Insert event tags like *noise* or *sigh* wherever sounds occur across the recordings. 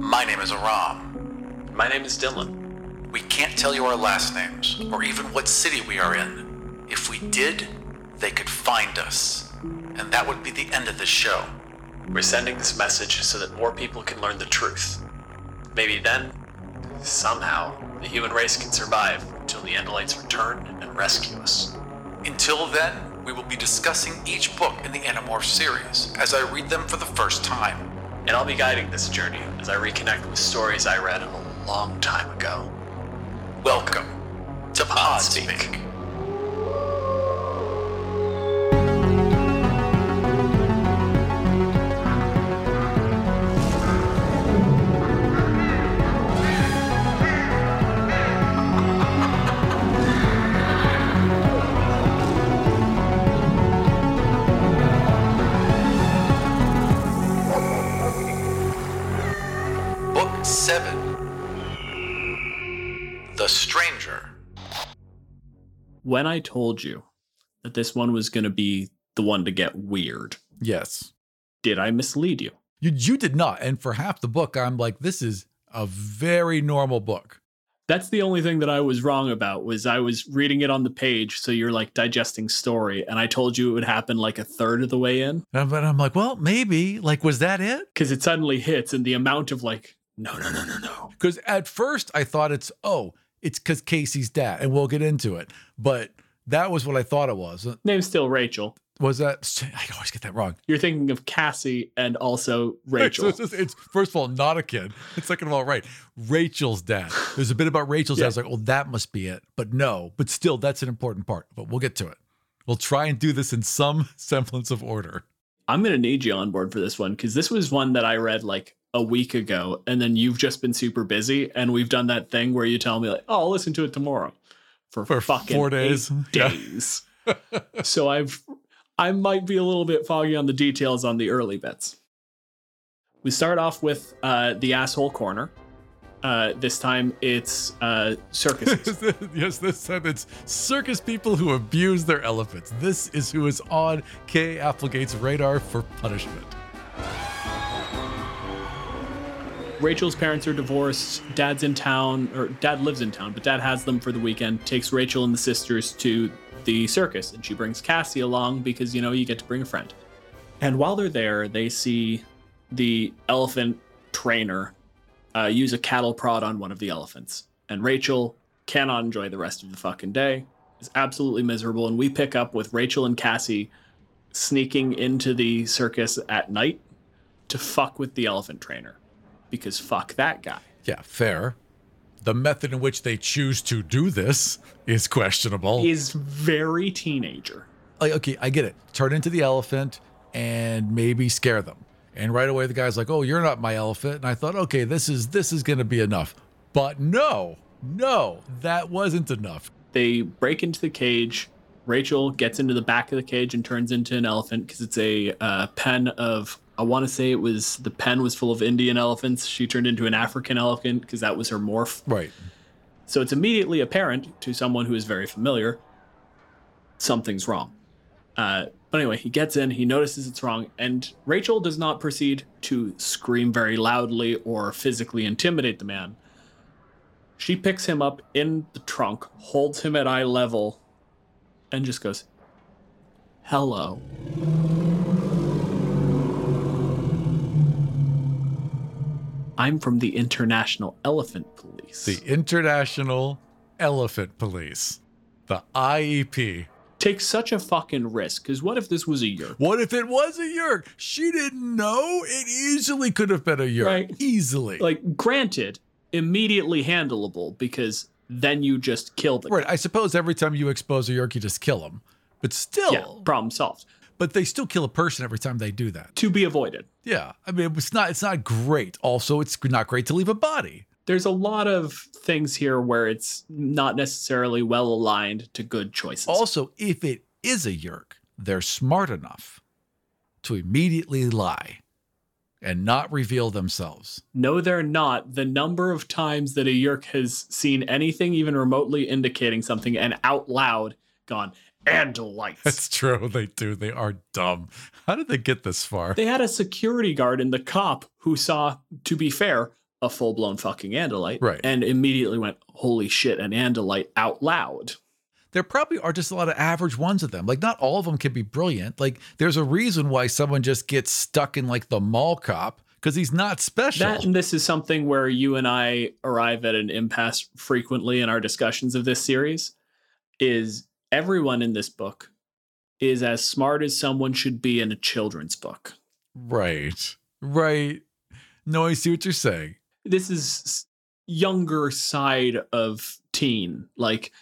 My name is Aram. My name is Dylan. We can't tell you our last names, or even what city we are in. If we did, they could find us. And that would be the end of this show. We're sending this message so that more people can learn the truth. Maybe then, somehow, the human race can survive until the Andalites return and rescue us. Until then, we will be discussing each book in the Animorph series as I read them for the first time. And I'll be guiding this journey as I reconnect with stories I read a long time ago. Welcome to Podspeak. Book When I told you that this one was going to be the one to get weird, Yes. did I mislead you? You you did not. And for half the book, I'm like, this is a very normal book. That's the only thing that I was wrong about was I was reading it on the page so you're like digesting story and I told you it would happen like a third of the way in And but I'm like, well, maybe. Like, was that it? cuz it suddenly hits and the amount of like no no no no no. Because at first I thought it's oh, it's because Casey's dad, and we'll get into it. But that was what I thought it was. Uh, Name's still Rachel. Was that? I always get that wrong. You're thinking of Cassie and also *laughs* Rachel. It's, it's, it's- first of all not a kid. *laughs* It's second of all right. Rachel's dad. There's a bit about Rachel's dad. I was like, well, that must be it. But no. But still, that's an important part. But we'll get to it. We'll try and do this in some *laughs* semblance of order. I'm going to need you on board for this one because this was one that I read like a week ago, and then you've just been super busy, and we've done that thing where you tell me like, "Oh, I'll listen to it tomorrow," for, For fucking four eight days. *laughs* Yeah. so I've I might be a little bit foggy on the details on the early bits. We start off with uh, the asshole corner. Uh, this time it's uh, circuses. *laughs* yes, this time it's circus people who abuse their elephants. This is who is on Kay Applegate's radar for punishment. Rachel's parents are divorced. Dad's in town, or dad lives in town, but dad has them for the weekend. Takes Rachel and the sisters to the circus, and she brings Cassie along because, you know, you get to bring a friend. And while they're there, they see the elephant trainer uh, use a cattle prod on one of the elephants. And Rachel cannot enjoy the rest of the fucking day, is absolutely miserable. And we pick up with Rachel and Cassie sneaking into the circus at night to fuck with the elephant trainer because fuck that guy. Yeah, fair. The method in which they choose to do this is questionable. Is very teenager. like, okay, I get it. Turn into the elephant and maybe scare them. And right away the guy's like, "Oh, you're not my elephant." And I thought, "Okay, this is this is going to be enough." But no. No, that wasn't enough. They break into the cage. Rachel gets into the back of the cage and turns into an elephant because it's a uh, pen of. I want to say it was the pen was full of Indian elephants. She turned into an African elephant because that was her morph. Right. So it's immediately apparent to someone who is very familiar something's wrong. Uh, but anyway, he gets in, he notices it's wrong, and Rachel does not proceed to scream very loudly or physically intimidate the man. She picks him up in the trunk, holds him at eye level, and just goes, Hello. I'm from the International Elephant Police. The International Elephant Police, the IEP. Take such a fucking risk, because what if this was a yeerk? What if it was a yeerk? She didn't know. It easily could have been a yeerk. Right. Easily. Like, granted, immediately handleable, because then you just kill the right. I suppose every time you expose a yeerk, you just kill him. But still, Yeah, problem solved. But they still kill a person every time they do that. To be avoided. Yeah, I mean, it's not it's not great. Also, it's not great to leave a body. There's a lot of things here where it's not necessarily well aligned to good choices. Also, if it is a yeerk, they're smart enough to immediately lie and not reveal themselves. no, they're not. The number of times that a yeerk has seen anything even remotely indicating something and out loud gone, and lights. That's true. They do. They are dumb. How did they get this far? They had a security guard and the cop who saw, to be fair, a full blown fucking Andalite. Right. And immediately went, holy shit, an Andalite out loud. there probably are just a lot of average ones of them. Like not all of them can be brilliant. Like there's a reason why someone just gets stuck in like the mall cop because he's not special. That and this is something where you and I arrive at an impasse frequently in our discussions of this series is everyone in this book is as smart as someone should be in a children's book. right. Right. No, I see what you're saying. This is younger side of teen. Like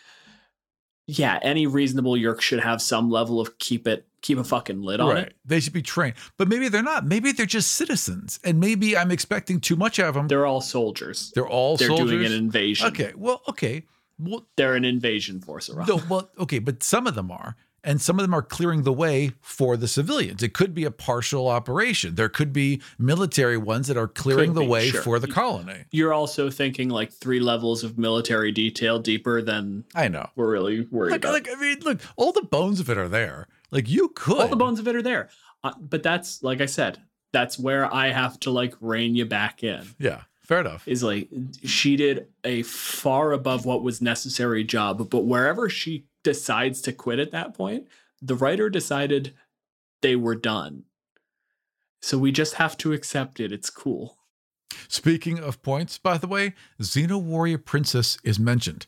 yeah, any reasonable yeerk should have some level of keep it keep a fucking lid on it. They should be trained. But maybe they're not. Maybe they're just citizens. And maybe I'm expecting too much of them. They're, all soldiers. They're all soldiers. all They're soldiers. doing an invasion. okay. Well, okay. Well, They're an invasion force around. no, well, okay, but some of them are. And some of them are clearing the way for the civilians. It could be a partial operation. There could be military ones that are clearing the way sure. for the colony. You're also thinking like three levels of military detail deeper than I know. we're really worried Like, about. like, I mean, look, all the bones of it are there. Like, you could. All the bones of it are there. Uh, but that's like I said, that's where I have to like rein you back in. Yeah, fair enough. Is like she did a far above what was necessary job, but wherever she decides to quit at that point, the writer decided they were done. So we just have to accept it. It's cool. Speaking of points, by the way, Xena Warrior Princess is mentioned.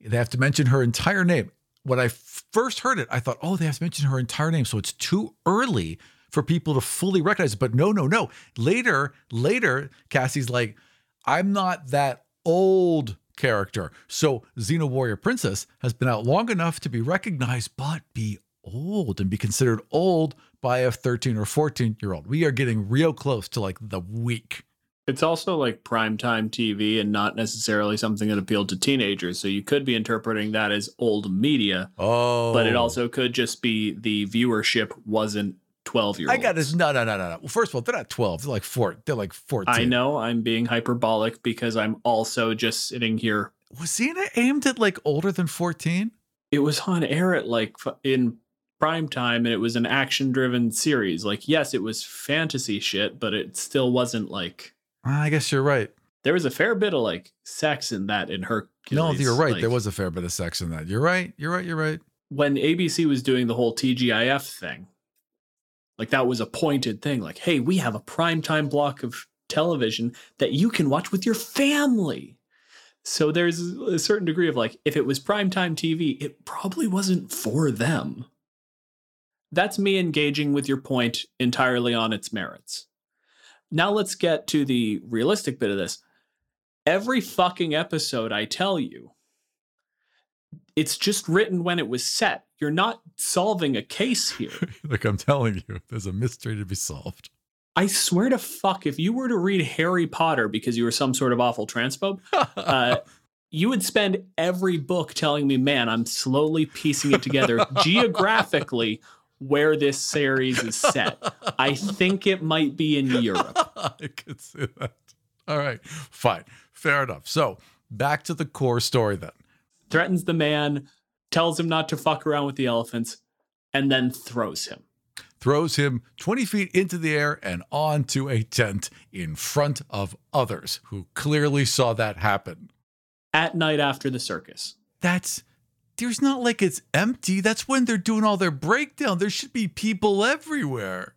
They have to mention her entire name. When I first heard it, I thought, oh, they have to mention her entire name. So it's too early for people to fully recognize it. But no, no, no. Later, later, Cassie's like, I'm not that old character. So Xena Warrior Princess has been out long enough to be recognized, but be old and be considered old by a 13 or 14 year old. We are getting real close to like the week. It's also like primetime TV and not necessarily something that appealed to teenagers. So you could be interpreting that as old media, Oh, but it oh. also could just be the viewership wasn't 12 year old. I got this. No, no, no, no, no. Well, first of all, they're not twelve. They're like four. They're like fourteen. I know I'm being hyperbolic because I'm also just sitting here. Was Xena aimed at like older than fourteen? It was on air at like in prime time and it was an action driven series. Like, yes, it was fantasy shit, but it still wasn't like ah, I guess you're right. there was a fair bit of like sex in that in her. No, you're right. there was a fair bit of sex in that. You're right. You're right. You're right. when ABC was doing the whole TGIF thing, like that was a pointed thing. Like, hey, we have a primetime block of television that you can watch with your family. So there's a certain degree of like, if it was primetime TV, it probably wasn't for them. That's me engaging with your point entirely on its merits. Now let's get to the realistic bit of this. Every fucking episode, I tell you, it's just written when it was set. You're not solving a case here. *laughs* Look, I'm telling you, there's a mystery to be solved. I swear to fuck, if you were to read Harry Potter because you were some sort of awful transphobe, uh, *laughs* you would spend every book telling me, man, I'm slowly piecing it together *laughs* geographically where this series is set. I think it might be in Europe. I could see that. All right, fine, fair enough. So back to the core story then. Threatens the man, tells him not to fuck around with the elephants, and then throws him. Throws him 20 feet into the air and onto a tent in front of others who clearly saw that happen. At night after the circus. That's there's not like it's empty. That's when they're doing all their breakdown. There should be people everywhere.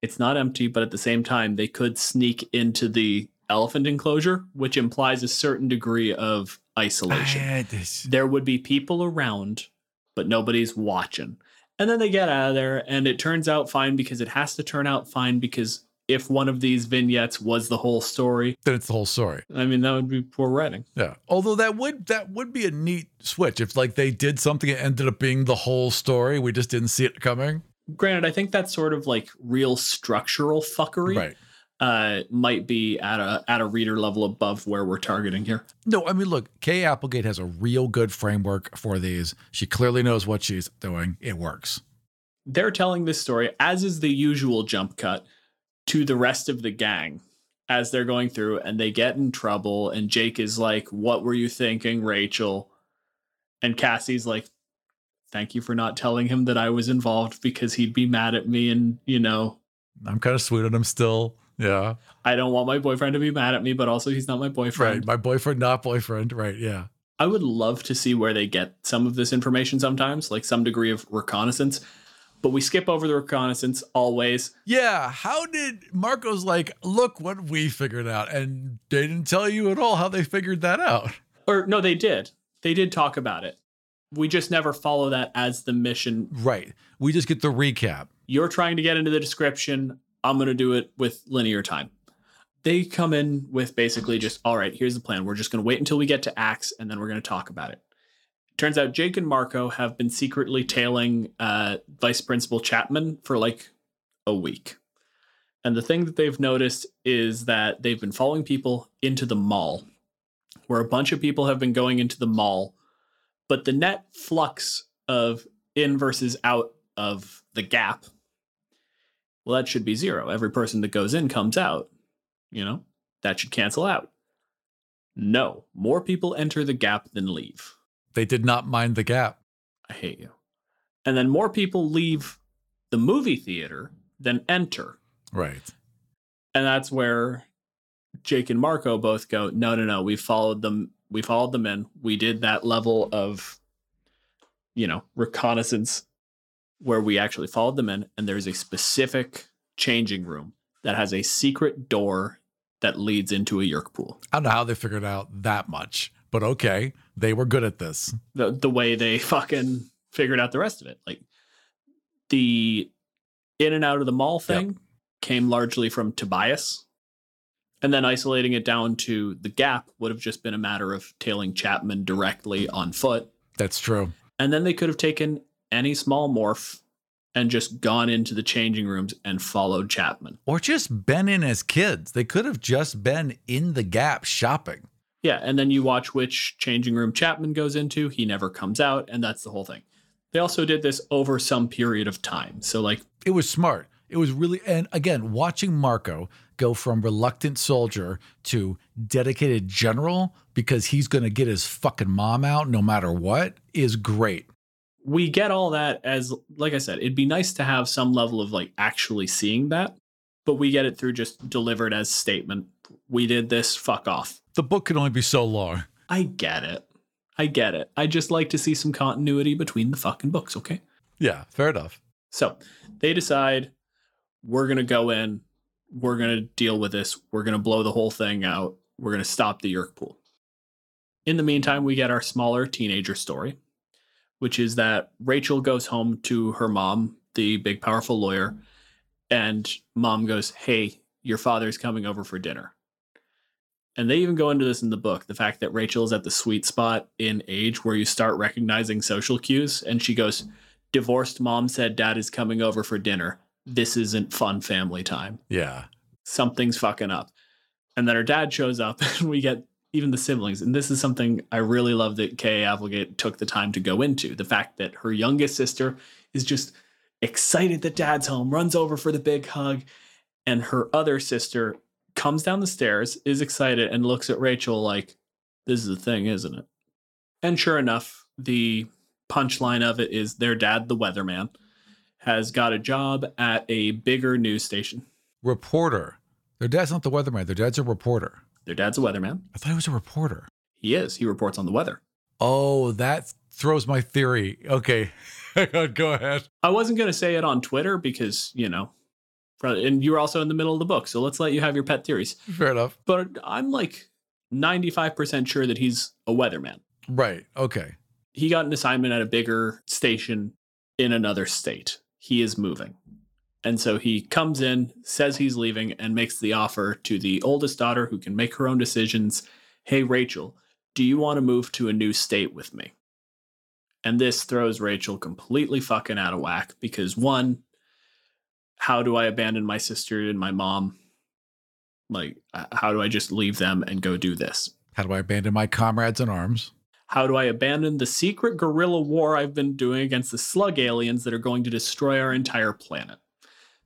It's not empty, but at the same time, they could sneak into the elephant enclosure, which implies a certain degree of isolation. There would be people around, but nobody's watching. And then they get out of there, and it turns out fine because it has to turn out fine because if one of these vignettes was the whole story, then it's the whole story. I mean, that would be poor writing. Yeah. Although that would that would be a neat switch if like they did something that ended up being the whole story. We just didn't see it coming. Granted, I think that's sort of like real structural fuckery. Right. Uh, might be at a at a reader level above where we're targeting here. No, I mean, look, Kay Applegate has a real good framework for these. She clearly knows what she's doing. It works. they're telling this story, as is the usual jump cut, to the rest of the gang as they're going through, and they get in trouble. And Jake is like, What were you thinking, Rachel? And Cassie's like, Thank you for not telling him that I was involved because he'd be mad at me. And, you know, I'm kind of sweet on him still. Yeah. I don't want my boyfriend to be mad at me, but also he's not my boyfriend. Right. My boyfriend, not boyfriend. Right. Yeah. I would love to see where they get some of this information sometimes, like some degree of reconnaissance. But we skip over the reconnaissance always. Yeah. How did Marco's like, look what we figured out? And they didn't tell you at all how they figured that out. Or no, they did. They did talk about it. We just never follow that as the mission. Right. We just get the recap. You're trying to get into the description. I'm going to do it with linear time. They come in with basically just, all right, here's the plan. We're just going to wait until we get to Ax and then we're going to talk about it. Turns out Jake and Marco have been secretly tailing uh, Vice Principal Chapman for like a week. And the thing that they've noticed is that they've been following people into the mall, where a bunch of people have been going into the mall, but the net flux of in versus out of the gap, well, that should be zero. Every person that goes in comes out. You know, that should cancel out. No, more people enter the gap than leave. They did not mind the gap. I hate you. And then more people leave the movie theater than enter. Right. And that's where Jake and Marco both go, no, no, no. We followed them. We followed them in. We did that level of, you know, reconnaissance where we actually followed them in. And there's a specific changing room that has a secret door that leads into a Yeerk pool. I don't know how they figured out that much, but okay. They were good at this. the the way they *laughs* fucking figured out the rest of it. Like the in and out of the mall thing came largely from Tobias. And then isolating it down to the gap would have just been a matter of tailing Chapman directly on foot. That's true. And then they could have taken any small morph and just gone into the changing rooms and followed Chapman. Or just been in as kids. They could have just been in the gap shopping. Yeah, and then you watch which changing room Chapman goes into. He never comes out, and that's the whole thing. They also did this over some period of time. So, like, It was smart. It was really, and again, watching Marco go from reluctant soldier to dedicated general because he's going to get his fucking mom out no matter what is great. We get all that as, like I said, it'd be nice to have some level of like actually seeing that, but we get it through just delivered as statement. We did this, fuck off. The book can only be so long. I get it. I get it. I just like to see some continuity between the fucking books, okay? Yeah, fair enough. So they decide we're going to go in, we're going to deal with this, we're going to blow the whole thing out, we're going to stop the Yeerk pool. In the meantime, we get our smaller teenager story, which is that Rachel goes home to her mom, the big, powerful lawyer, and mom goes, Hey, your father's coming over for dinner. And they even go into this in the book the fact that Rachel is at the sweet spot in age where you start recognizing social cues. And she goes, Divorced mom said dad is coming over for dinner. This isn't fun family time. Yeah. Something's fucking up. And then her dad shows up, *laughs* and we get even the siblings. And this is something I really love that Kay Applegate took the time to go into the fact that her youngest sister is just excited that dad's home, runs over for the big hug. And her other sister comes down the stairs, is excited, and looks at Rachel like, This is the thing, isn't it? And sure enough, the punchline of it is their dad, the weatherman, has got a job at a bigger news station. Reporter. Their dad's not the weatherman. Their dad's a reporter. Their dad's a weatherman. I thought he was a reporter. He is. He reports on the weather. Oh, that throws my theory. Okay. *laughs* Go ahead. I wasn't going to say it on Twitter because, you know, and you were also in the middle of the book. So let's let you have your pet theories. Fair enough. But I'm like 95% sure that he's a weatherman. Right. Okay. He got an assignment at a bigger station in another state. He is moving. And so he comes in, says he's leaving, and makes the offer to the oldest daughter who can make her own decisions Hey, Rachel, do you want to move to a new state with me? And this throws Rachel completely fucking out of whack because one, how do I abandon my sister and my mom? Like, how do I just leave them and go do this? How do I abandon my comrades in arms? How do I abandon the secret guerrilla war I've been doing against the slug aliens that are going to destroy our entire planet?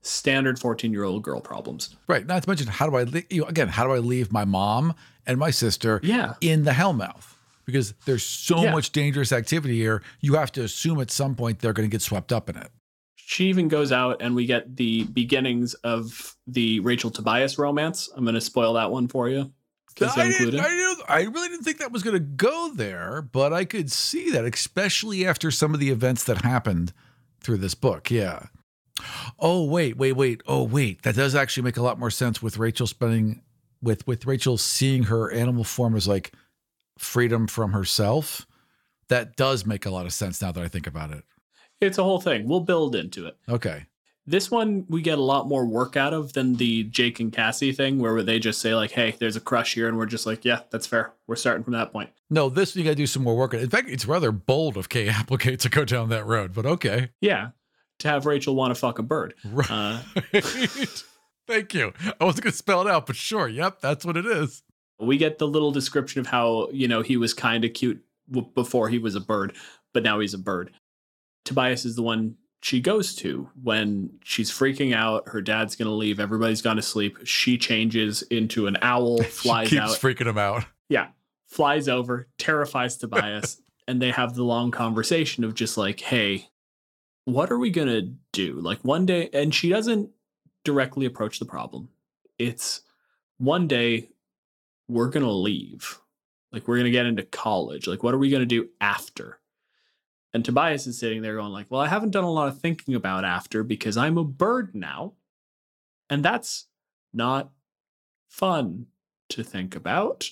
Standard 14 year old girl problems. Right. Not to mention, how do I, le- you know, again, how do I leave my mom and my sister Yeah. in the Hellmouth? Because there's so Yeah. much dangerous activity here. You have to assume at some point they're going to get swept up in it. She even goes out and we get the beginnings of the Rachel Tobias romance. I'm going to spoil that one for you. I, didn't. I, didn't- I really didn't think that was going to go there, but I could see that, especially after some of the events that happened through this book. Yeah. Oh wait, wait, wait. Oh wait, that does actually make a lot more sense with Rachel spending with with Rachel seeing her animal form as like freedom from herself. That does make a lot of sense now that I think about it. It's a whole thing. We'll build into it. Okay. This one we get a lot more work out of than the Jake and Cassie thing, where they just say like, "Hey, there's a crush here," and we're just like, "Yeah, that's fair. We're starting from that point." No, this you got to do some more work. In fact, it's rather bold of Kay *laughs* Applegate to go down that road, but okay. Yeah, to have Rachel want to fuck a bird. Right. Uh, *laughs* Thank you. I wasn't going to spell it out, but sure. Yep, that's what it is. we get the little description of how you know he was kind of cute w- before he was a bird, but now he's a bird. Tobias is the one she goes to when she's freaking out. Her dad's gonna leave. Everybody's gone to sleep. She changes into an owl, *laughs* flies she keeps out. freaking him out. yeah, flies over, terrifies Tobias, *laughs* and they have the long conversation of just like, hey, what are we gonna do? Like one day, and she doesn't directly approach the problem. It's one day we're gonna leave. Like we're gonna get into college. Like, what are we gonna do after? And Tobias is sitting there going, like, well, I haven't done a lot of thinking about after because I'm a bird now. And that's not fun to think about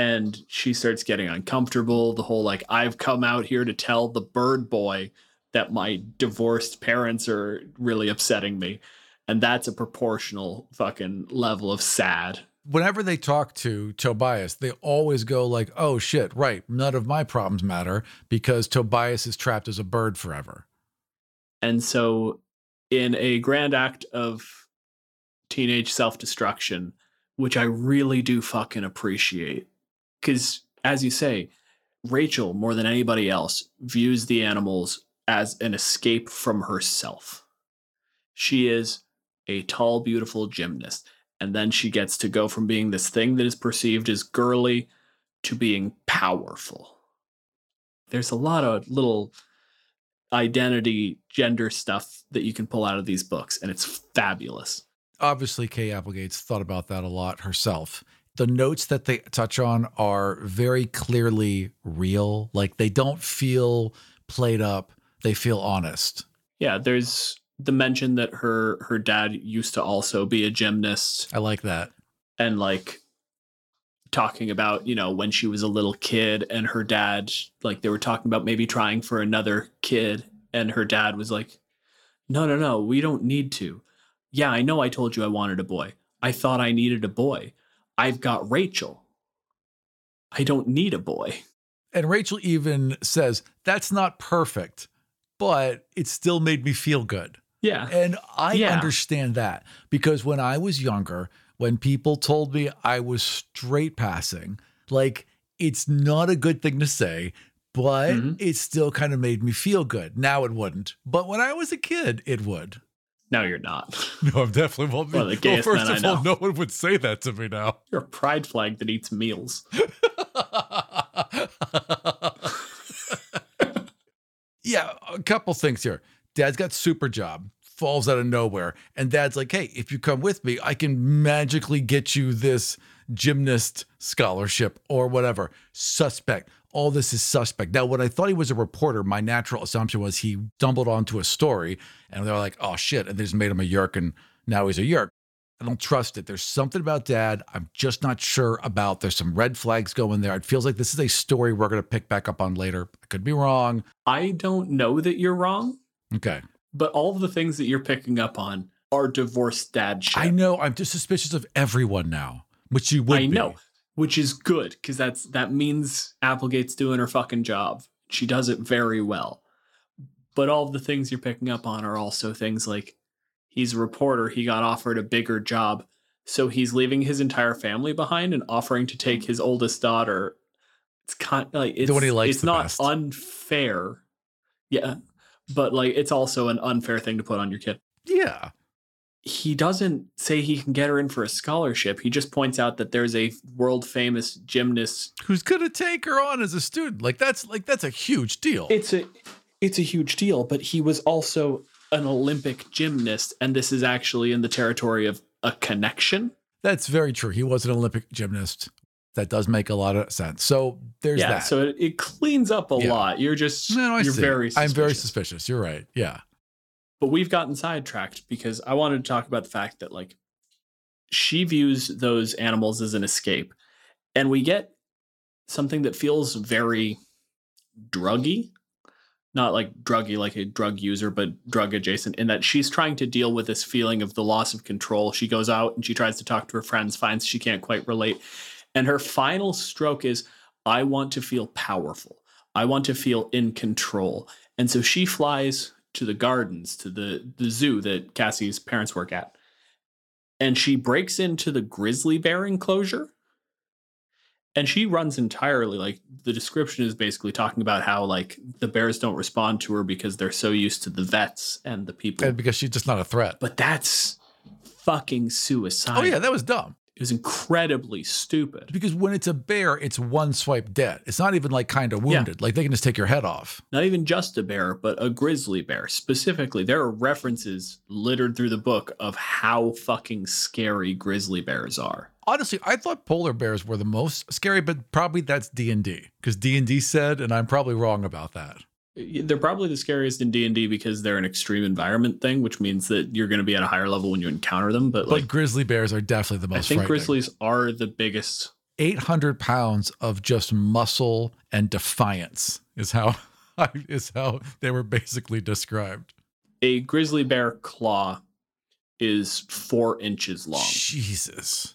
and she starts getting uncomfortable the whole like i've come out here to tell the bird boy that my divorced parents are really upsetting me and that's a proportional fucking level of sad Whenever they talk to Tobias, they always go like, "Oh shit, right. None of my problems matter because Tobias is trapped as a bird forever." and so in a grand act of teenage self-destruction which i really do fucking appreciate because as you say rachel more than anybody else views the animals as an escape from herself. She is a tall beautiful gymnast and then she gets to go from being this thing that is perceived as girly to being powerful. There's a lot of little identity gender stuff that you can pull out of these books and it's fabulous. Obviously, Kay Applegate's thought about that a lot herself. The notes that they touch on are very clearly real. Like they don't feel played up. They feel honest. yeah there's the mention that her her dad used to also be a gymnast I like that. and like talking about you know when she was a little kid and her dad like they were talking about maybe trying for another kid and her dad was like no no no we don't need to yeah i know i told you i wanted a boy i thought i needed a boy i've got rachel i don't need a boy And Rachel even says, That's not perfect, but it still made me feel good. yeah And I Yeah. understand that because when I was younger, when people told me I was straight passing, like it's not a good thing to say, but Mhm. it still kind of made me feel good. Now it wouldn't, but when I was a kid, it would. No you're not *laughs* No, I'm definitely of the gayest first of all, no one would say that to me now. *laughs* you're a pride flag that eats meals *laughs* yeah, a couple things here. Dad's got super job, falls out of nowhere, and dad's like, "Hey, if you come with me, I can magically get you this gymnast scholarship or whatever." Suspect. All this is suspect. Now, when I thought he was a reporter, my natural assumption was he stumbled onto a story, and they were like, "Oh shit!" and they just made him a yeerk, and now he's a yeerk. I don't trust it. There's something about dad I'm just not sure about. There's some red flags going there. It feels like this is a story we're going to pick back up on later. I could be wrong. i don't know that you're wrong Okay. but all of the things that you're picking up on are divorced dad shit. I know. I'm just suspicious of everyone now, which you would I be. know, which is good because that's that means Applegate's doing her fucking job. She does it very well. But all of the things you're picking up on are also things like he's a reporter, he got offered a bigger job, so he's leaving his entire family behind and offering to take his oldest daughter. It's kind like it's, it's not best. unfair. Yeah. But like it's also an unfair thing to put on your kid Yeah. He doesn't say he can get her in for a scholarship. He just points out that there's a world famous gymnast. Who's gonna take her on as a student? Like that's like that's a huge deal. It's a it's a huge deal, but he was also an Olympic gymnast, and this is actually in the territory of a connection. That's very true. He was an Olympic gymnast. That does make a lot of sense. So there's yeah, that. so it, it cleans up a Yeah. lot. You're just no, I you're see. very I'm very suspicious. suspicious. You're right. Yeah. But we've gotten sidetracked because I wanted to talk about the fact that like she views those animals as an escape. And we get something that feels very druggy. Not like druggy like a drug user, but drug adjacent, in that she's trying to deal with this feeling of the loss of control. She goes out and she tries to talk to her friends, finds she can't quite relate. And her final stroke is I want to feel powerful. I want to feel in control. And so she flies to the gardens, to the, the zoo that Cassie's parents work at. And she breaks into the grizzly bear enclosure. And she runs entirely like the description is basically talking about how like the bears don't respond to her because they're so used to the vets and the people. And because she's just not a threat. but that's fucking suicide. Oh yeah, that was dumb. Was incredibly stupid. Because when it's a bear, it's one swipe dead. It's not even like kind of wounded. Like they can just take your head off. not even just a bear, but a grizzly bear. Specifically, there are references littered through the book of how fucking scary grizzly bears are. Honestly, I thought polar bears were the most scary, but probably that's D and D because D and D said, and I'm probably wrong about that. They're probably the scariest in D and D because they're an extreme environment thing, which means that you're going to be at a higher level when you encounter them. But But like, grizzly bears are definitely the most. I think grizzlies are the biggest. 800 pounds of just muscle and defiance is how *laughs* is how they were basically described. A grizzly bear claw is four inches long. Jesus,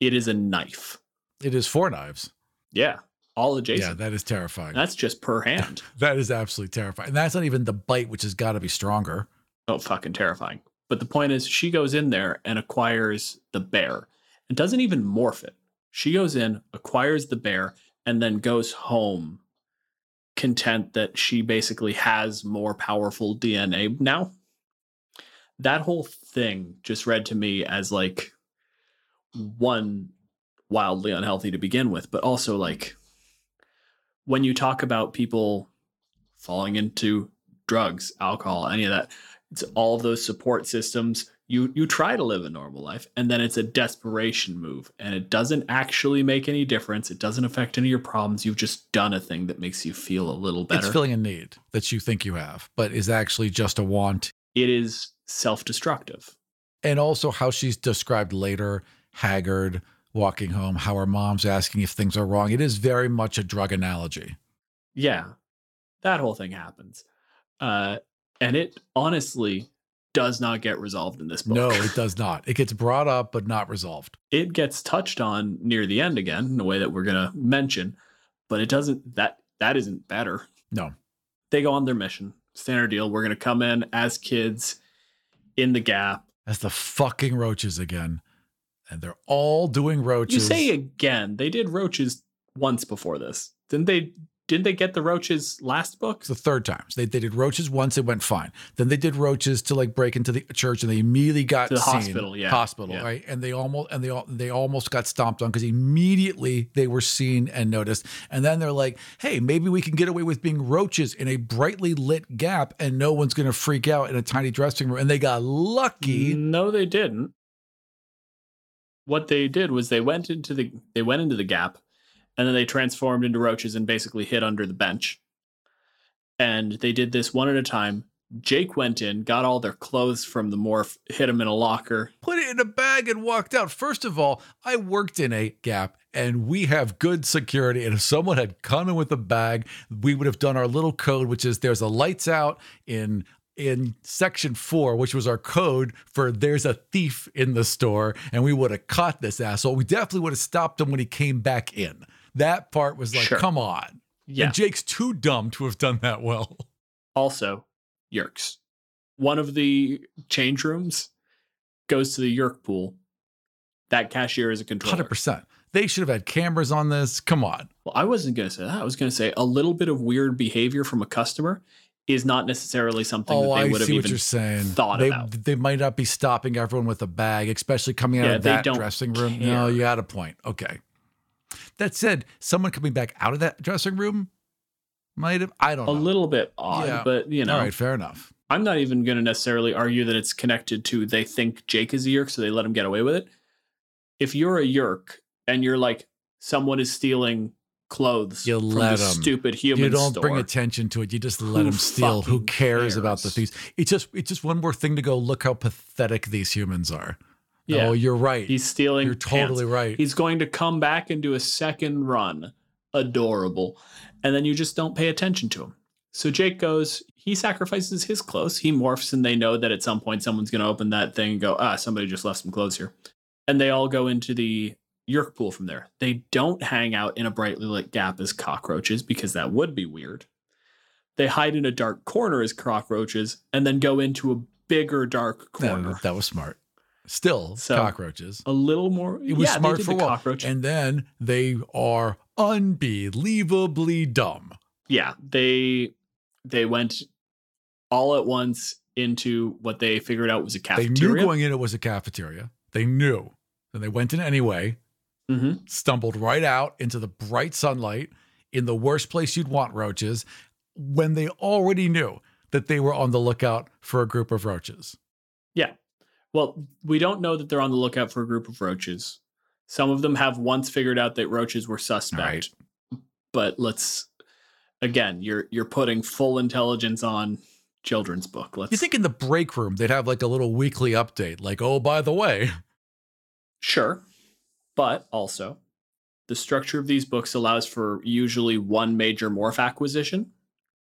It is a knife. it is four knives. Yeah, all Yeah, that is terrifying. That's just per hand. *laughs* that is absolutely terrifying. And that's not even the bite, which has got to be stronger. Oh, fucking terrifying. But the point is, she goes in there and acquires the bear and doesn't even morph it. She goes in, acquires the bear, and then goes home content that she basically has more powerful DNA now. That whole thing just read to me as like one wildly unhealthy to begin with, but also like when you talk about people falling into drugs, alcohol, any of that, it's all those support systems. You you try to live a normal life, and then it's a desperation move, and it doesn't actually make any difference. It doesn't affect any of your problems. You've just done a thing that makes you feel a little better. It's filling a need that you think you have, but is actually just a want. it is self-destructive. And also how she's described later, haggard, walking home, how her mom's asking if things are wrong. It is very much a drug analogy. Yeah, that whole thing happens, uh, and it honestly does not get resolved in this book. No, it does not. It gets brought up, but not resolved. it gets touched on near the end again in a way that we're gonna mention, but it doesn't. That that isn't better. No. They go on their mission. Standard deal. We're gonna come in as kids in the gap. As the fucking roaches again. And they're all doing roaches. You say again. They did roaches once before this. Didn't they? Didn't they get the roaches last book? It's the third time. So they, they did roaches once, it went fine. Then they did roaches to like break into the church and they immediately got To the seen. hospital, yeah. Hospital, Yeah. right? And they almost and they all they almost got stomped on because immediately they were seen and noticed. And then they're like, hey, maybe we can get away with being roaches in a brightly lit gap and no one's gonna freak out in a tiny dressing room. And they got lucky. No, they didn't. What they did was they went into the they went into the gap, and then they transformed into roaches and basically hid under the bench. And they did this one at a time. Jake went in, got all their clothes from the morph, hid them in a locker. put it in a bag and walked out. First of all, I worked in a gap and we have good security. And if someone had come in with a bag, we would have done our little code, which is there's a lights out in in section four, which was our code for there's a thief in the store, and we would have caught this asshole. We definitely would have stopped him when he came back in. That part was like, Sure. come on. Yeah. And Jake's too dumb to have done that well. Also, Yeerks. One of the change rooms goes to the Yeerk pool. That cashier is a controller. 100%. They should have had cameras on this. Come on. Well, I wasn't going to say that. I was going to say a little bit of weird behavior from a customer is not necessarily something Oh, that they would have even thought they, about. They might not be stopping everyone with a bag, especially coming out Yeah, of that dressing room. care. No, you had a point. Okay. That said, someone coming back out of that dressing room Might have. I don't know. A know. little bit odd, Yeah. but you know, All right, fair enough. I'm not even going to necessarily argue that it's connected to they think Jake is a Yeerk, so they let him get away with it. If you're a Yeerk and you're like someone is stealing clothes You let the 'em. stupid human You don't store, bring attention to it. You just let Who them steal. Who fucking cares, about the thieves? It's just it's just one more thing to go. Look how pathetic these humans are. Yeah. Oh, you're right. he's stealing. you're totally pants. right. He's going to come back and do a second run. Adorable. And then you just don't pay attention to him. So Jake goes, he sacrifices his clothes. He morphs, and they know that at some point someone's going to open that thing and go, ah, somebody just left some clothes here. And they all go into the Yeerk pool from there. They don't hang out in a brightly lit gap as cockroaches because that would be weird. They hide in a dark corner as cockroaches and then go into a bigger dark corner. that was smart. Still, So- cockroaches. a little more. It was yeah, smart for the cockroach. And then they are unbelievably dumb. yeah they they went all at once into what they figured out was a cafeteria. They knew going in it was a cafeteria. They knew. And they went in anyway, hmm stumbled right out into the bright sunlight in the worst place you'd want roaches when they already knew that they were on the lookout for a group of roaches. Yeah. Well, we don't know that they're on the lookout for a group of roaches. Some of them have once figured out that roaches were suspect. But let's again, you're you're putting full intelligence on children's book. Let's You think in the break room they'd have like a little weekly update, like, oh, by the way, Sure. But also, the structure of these books allows for usually one major morph acquisition.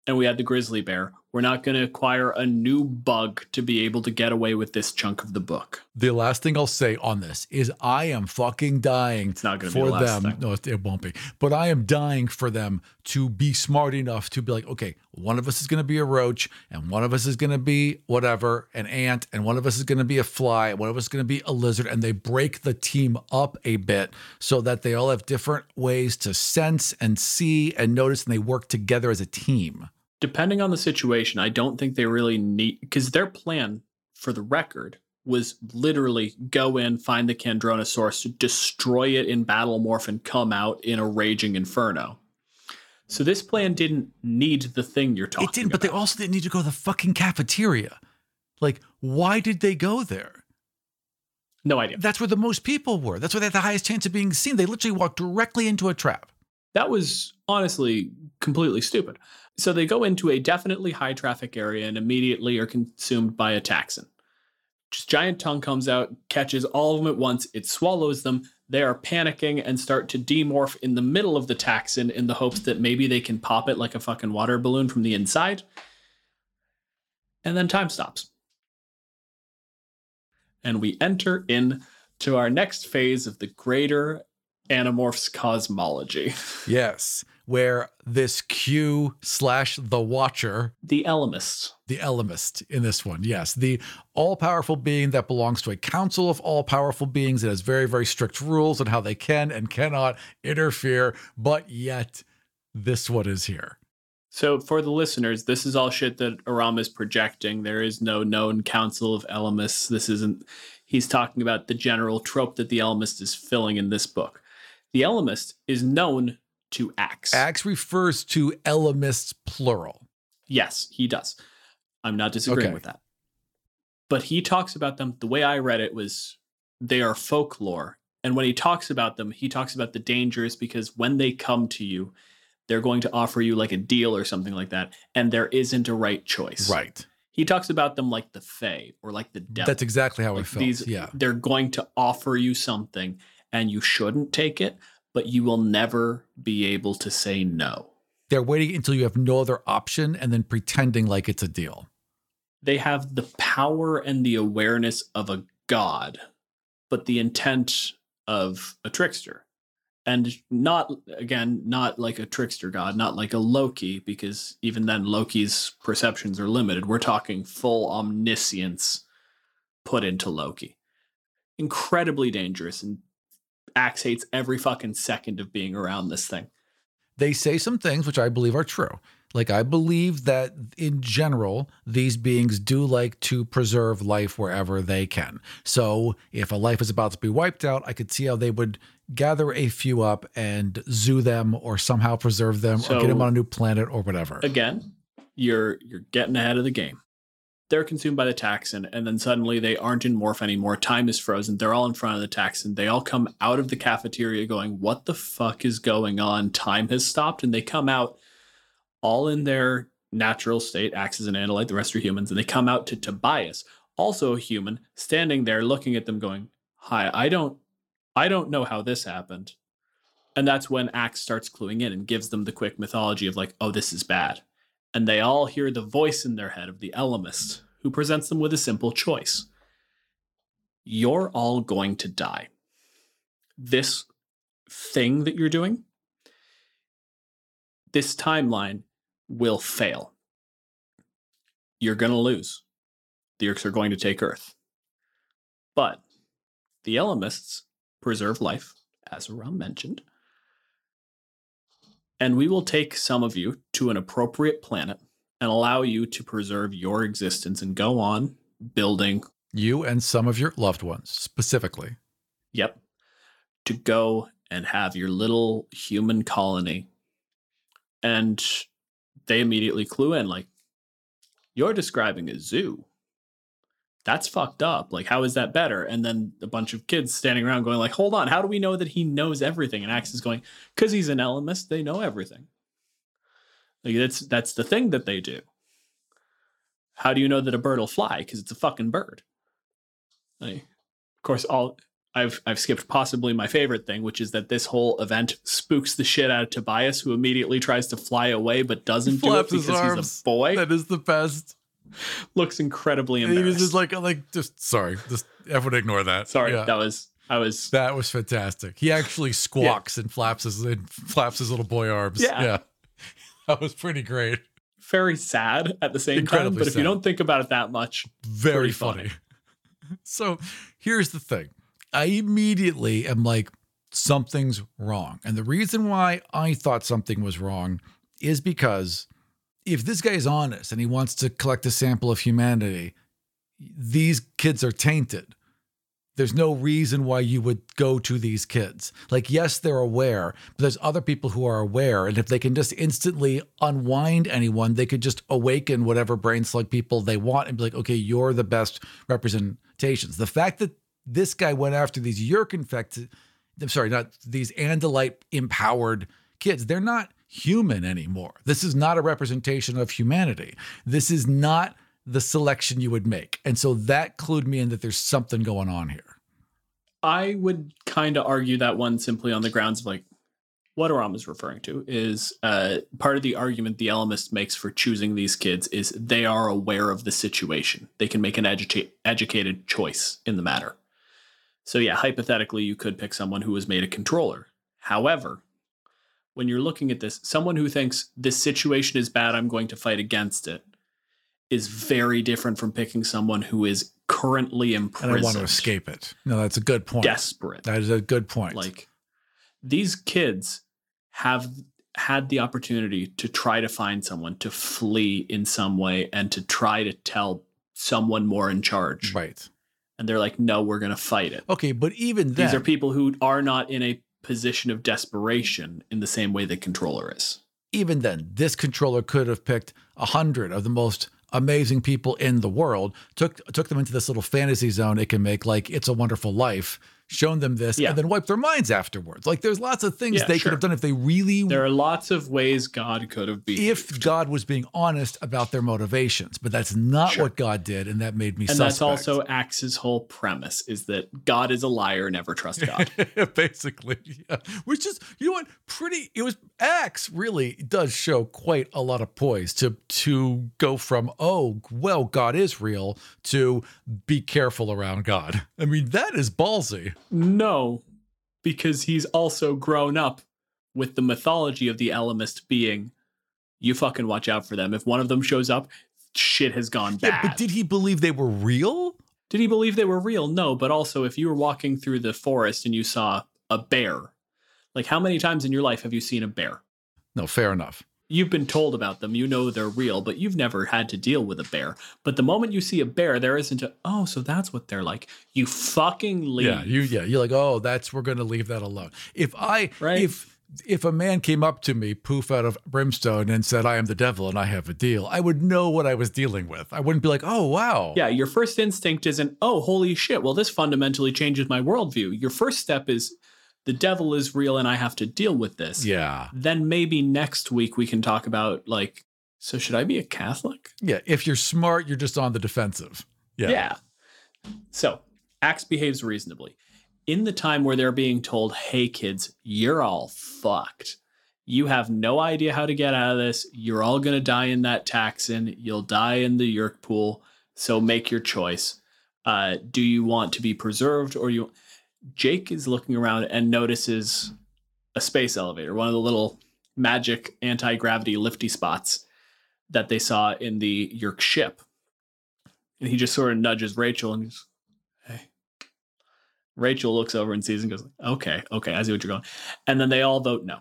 And we had the grizzly bear. We're not going to acquire a new bug to be able to get away with this chunk of the book. the last thing I'll say on this is I am fucking dying It's not going to be for the them. thing. No, it, it won't be. But I am dying for them to be smart enough to be like, okay, one of us is going to be a roach, and one of us is going to be whatever, an ant, and one of us is going to be a fly, and one of us is going to be a lizard, and they break the team up a bit so that they all have different ways to sense and see and notice, and they work together as a team. Depending on the situation, I don't think they really need because their plan, for the record, was literally go in, find the Candronosaurus, destroy it in battle morph, and come out in a raging inferno. So this plan didn't need the thing you're talking about. It didn't, but they also didn't need to go to the fucking cafeteria. Like, why did they go there? no idea. That's where the most people were. That's where they had the highest chance of being seen. They literally walked directly into a trap. That was honestly completely stupid. So they go into a definitely high traffic area and immediately are consumed by a Taxxon. Just giant tongue comes out, catches all of them at once. It swallows them. They are panicking and start to demorph in the middle of the Taxxon in the hopes that maybe they can pop it like a fucking water balloon from the inside. And then time stops. And we enter in to our next phase of the greater Animorphs cosmology. *laughs* Yes. Where this Q slash the Watcher, The Ellimists. the Ellimist in this one, yes, the all powerful being that belongs to a council of all powerful beings that has very, very strict rules on how they can and cannot interfere, but yet this one is here. So, for the listeners, this is all shit that Aram is projecting. There is no known council of Ellimists. This isn't, he's talking about the general trope that the Ellimist is filling in this book. The Ellimist is known to Ax. Ax refers to Ellimists plural. Yes, he does. I'm not disagreeing Okay. with that. But he talks about them, the way I read it was they are folklore. And when he talks about them, he talks about the dangers because when they come to you, they're going to offer you like a deal or something like that. And there isn't a right choice. Right. He talks about them like the Fae or like the devil. That's exactly how Like it felt. these, yeah. They're going to offer you something and you shouldn't take it, but you will never be able to say no. They're waiting until you have no other option and then pretending like it's a deal. they have the power and the awareness of a god, but the intent of a trickster. And not, again, not like a trickster god, not like a Loki, because even then Loki's perceptions are limited. We're talking full omniscience put into Loki. Incredibly dangerous, and Ax hates every fucking second of being around this thing. they say some things which I believe are true. Like, I believe that in general, these beings do like to preserve life wherever they can. So, if a life is about to be wiped out, I could see how they would gather a few up and zoo them or somehow preserve them or get them on a new planet or whatever. Again, you're you're getting ahead of the game. They're consumed by the Taxxon, and then suddenly they aren't in morph anymore. Time is frozen. They're all in front of the Taxxon. They all come out of the cafeteria going, What the fuck is going on? Time has stopped. And they come out all in their natural state, Ax as an Andalite, the rest are humans, and they come out to Tobias, also a human, standing there looking at them going, Hi, I don't I don't know how this happened. And that's when Ax starts cluing in and gives them the quick mythology of like, oh, this is bad. And they all hear the voice in their head of the Ellimist, who presents them with a simple choice. You're all going to die. This thing that you're doing, this timeline will fail. You're going to lose. The Yeerks are going to take Earth. But the Ellimists preserve life, as Aram mentioned. And we will take some of you to an appropriate planet and allow you to preserve your existence and go on building, You and some of your loved ones specifically. yep, to go and have your little human colony. And they immediately clue in like, you're describing a zoo. That's fucked up. Like, how is that better? And then a bunch of kids standing around going, like, hold on, how do we know that he knows everything? And Ax is going, because he's an Ellimist, they know everything. Like that's that's the thing that they do. How do you know that a bird will fly? Because it's a fucking bird. Like, of course, all I've I've skipped possibly my favorite thing, which is that this whole event spooks the shit out of Tobias, who immediately tries to fly away but doesn't do it because he's a boy. That is the best. *laughs* Looks incredibly And he was just like, like, just sorry, just everyone ignore that. Sorry, Yeah. that was I was That was fantastic. He actually squawks and flaps his and flaps his little boy arms. Yeah. *laughs* That was pretty great. very sad at the same time. Incredibly But if you don't think about it that much, Very funny. funny. *laughs* So here's the thing. I immediately am like, something's wrong. And the reason why I thought something was wrong is because if this guy is honest and he wants to collect a sample of humanity, these kids are tainted. There's no reason why you would go to these kids. Like, yes, they're aware, but there's other people who are aware. And if they can just instantly unwind anyone, they could just awaken whatever brain slug people they want and be like, okay, you're the best representations. The fact that this guy went after these Yeerk infected, I'm sorry, not these Andalite empowered kids, they're not human anymore. This is not a representation of humanity. This is not the selection you would make. And so that clued me in that there's something going on here. I would kind of argue that one simply on the grounds of like what Aram is referring to is uh, part of the argument the Ellimist makes for choosing these kids is they are aware of the situation. They can make an educa- educated choice in the matter. So yeah, hypothetically, you could pick someone who was made a controller. However, when you're looking at this, someone who thinks this situation is bad, I'm going to fight against it, is very different from picking someone who is currently imprisoned. And I want to escape it. No, that's a good point. desperate. That is a good point. Like these kids have had the opportunity to try to find someone to flee in some way and to try to tell someone more in charge. right. And they're like, no, we're going to fight it. Okay, but even then, These are people who are not in a position of desperation in the same way the controller is. even then, this controller could have picked a hundred of the most amazing people in the world, took took them into this little fantasy zone it can make, like It's a Wonderful Life, shown them this, Yeah. and then wiped their minds afterwards. Like there's lots of things Yeah, they sure. could have done if they really There are lots of ways God could have been. if God was being honest about their motivations, but that's not Sure. what God did, and that made me and suspect. that's also Ax's whole premise is that God is a liar, never trust God. *laughs* basically yeah. which is you know what pretty it was Ax really does show quite a lot of poise to to go from oh well god is real to be careful around god i mean that is ballsy No, because he's also grown up with the mythology of the Ellimist being, you fucking watch out for them. If one of them shows up, shit has gone bad. yeah but did he believe they were real Did he believe they were real? No, but also if you were walking through the forest and you saw a bear, like how many times in your life have you seen a bear? no fair enough you've been told about them, you know they're real, but you've never had to deal with a bear. But the moment you see a bear, there isn't a oh, so that's what they're like. You fucking leave. Yeah, you yeah, you're like, oh, that's we're gonna leave that alone. If I Right. if if a man came up to me, poof out of brimstone, and said, I am the devil and I have a deal, I would know what I was dealing with. I wouldn't be like, oh wow. Yeah, your first instinct isn't, oh, holy shit, well, this fundamentally changes my worldview. Your first step is, the devil is real and I have to deal with this. Yeah. Then maybe next week we can talk about, like, so should I be a Catholic? Yeah. If you're smart, you're just on the defensive. Yeah. Yeah. So, Ax behaves reasonably. In the time where they're being told, hey, kids, you're all fucked. You have no idea how to get out of this. You're all going to die in that Taxxon. You'll die in the Yeerk pool. So make your choice. Uh, do you want to be preserved or you? Jake is looking around and notices a space elevator, one of the little magic anti gravity lifty spots that they saw in the Yeerk ship. And he just sort of nudges Rachel and he's, hey. Rachel looks over and sees and goes, okay, okay, I see what you're going. And then they all vote no.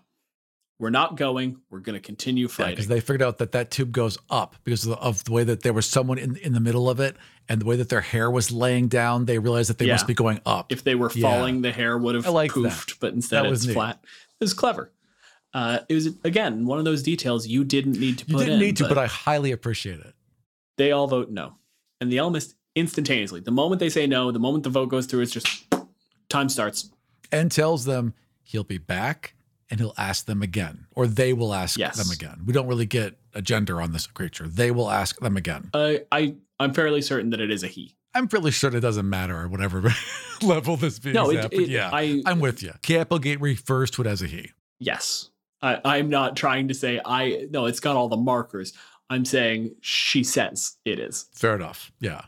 We're not going. We're going to continue fighting. because they figured out that that tube goes up because of the, of the way that there was someone in in the middle of it and the way that their hair was laying down. They realized that they must be going up. if they were Yeah. falling, the hair would have I like poofed, that. but instead That was it's neat. flat. It was clever. Uh, it was again one of those details you didn't need to put you didn't in. need to, but I highly appreciate it. they all vote no, and the Ellimist instantaneously. The moment they say no, the moment the vote goes through, it's just time starts. And tells them he'll be back and he'll ask them again, or they will ask Yes. them again. We don't really get a gender on this creature. They will ask them again. Uh, I I'm fairly certain that it is a he. I'm fairly sure it doesn't matter at whatever *laughs* level this being No, at, it, but it- yeah, I I'm with you. Applegate refers to it as a he. Yes. I, I'm not trying to say I no, it's got all the markers. I'm saying she says it is. Fair enough. Yeah.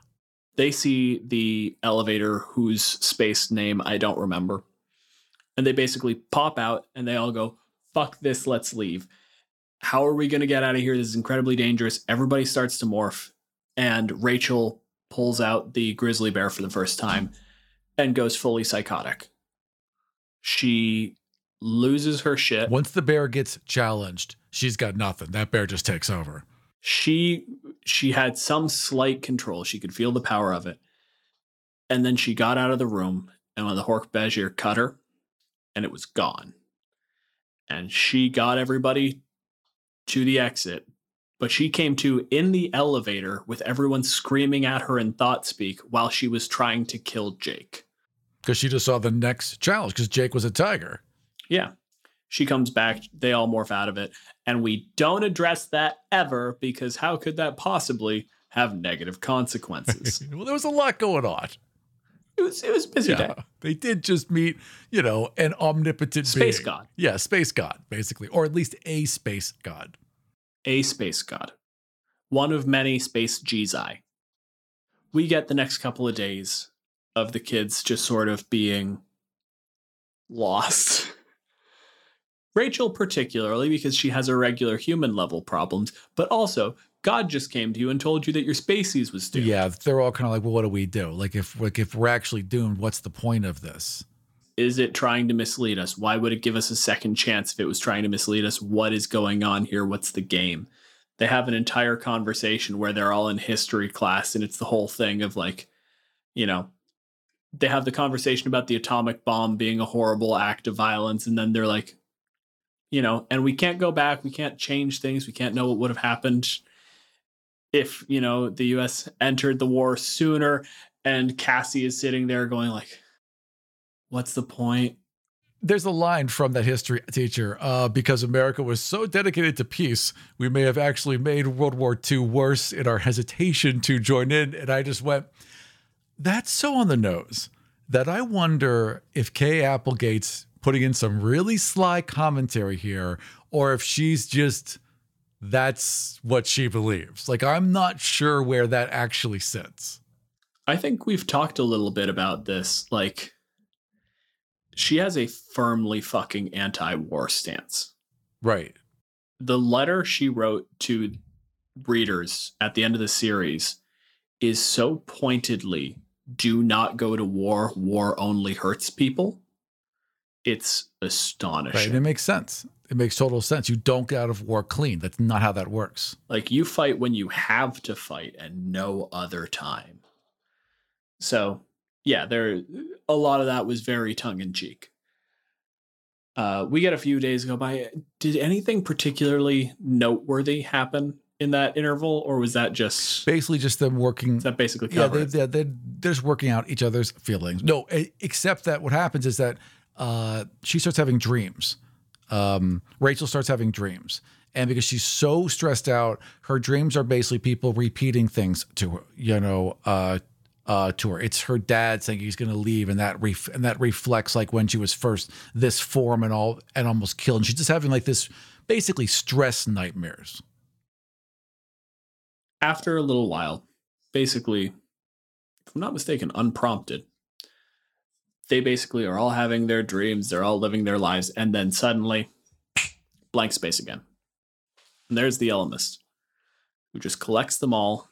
They see the elevator whose space name I don't remember. And they basically pop out and they all go, fuck this, let's leave. How are we gonna get out of here? This is incredibly dangerous. Everybody starts to morph, and Rachel pulls out the grizzly bear for the first time and goes fully psychotic. She loses her shit. Once the bear gets challenged, she's got nothing. That bear just takes over. she she had some slight control. She could feel the power of it. And then she got out of the room, and when the Hork Bajir cut her, and it was gone. And she got everybody to the exit, but she came to in the elevator with everyone screaming at her in thought speak while she was trying to kill Jake. Because she just saw the next challenge because Jake was a tiger. Yeah. She comes back, they all morph out of it, and we don't address that ever because how could that possibly have negative consequences? *laughs* well, there was a lot going on. It was it was a busy day. They did just meet, you know, an omnipotent Space being. god. Yeah, space god, basically, or at least a space god. A space god. One of many space Gzi. We get the next couple of days of the kids just sort of being lost. *laughs* Rachel, particularly, because she has irregular human level problems, but also God just came to you and told you that your species was doomed. Yeah, they're all kind of like, well, what do we do? Like, if like if we're actually doomed, what's the point of this? Is it trying to mislead us? Why would it give us a second chance if it was trying to mislead us? What is going on here? What's the game? They have an entire conversation where they're all in history class and it's the whole thing of like, you know, they have the conversation about the atomic bomb being a horrible act of violence and then they're like, you know, and we can't go back, we can't change things, we can't know what would have happened if, you know, the US entered the war sooner and Cassie is sitting there going like what's the point? There's a line from that history teacher uh, because America was so dedicated to peace, we may have actually made World War II worse in our hesitation to join in. And I just went, that's so on the nose that I wonder if Kay Applegate's putting in some really sly commentary here, or if she's just that's what she believes. Like, I'm not sure where that actually sits. I think we've talked a little bit about this. Like, she has a firmly fucking anti war stance. Right. The letter she wrote to readers at the end of the series is so pointedly do not go to war. War only hurts people. It's Right. astonishing. And it makes sense. It makes total sense. You don't get out of war clean. That's not how that works. Like you fight when you have to fight and no other time. So, yeah, there a lot of that was very tongue in cheek. Uh, we get a few days go by. Did anything particularly noteworthy happen in that interval, or was that just Basically, just them working. is that basically Yeah, they, they, they're just working out each other's feelings. No, except that what happens is that uh, she starts having dreams. Um, Rachel starts having dreams. And because she's so stressed out, her dreams are basically people repeating things to her, you know, uh, uh, to her. It's her dad saying he's going to leave, and that ref- and that reflects like when she was first this form and all and almost killed. And she's just having like this basically stress nightmares. After a little while, basically, if I'm not mistaken, unprompted, they basically are all having their dreams, they're all living their lives, and then suddenly, blank space again. And there's the Ellimist, who just collects them all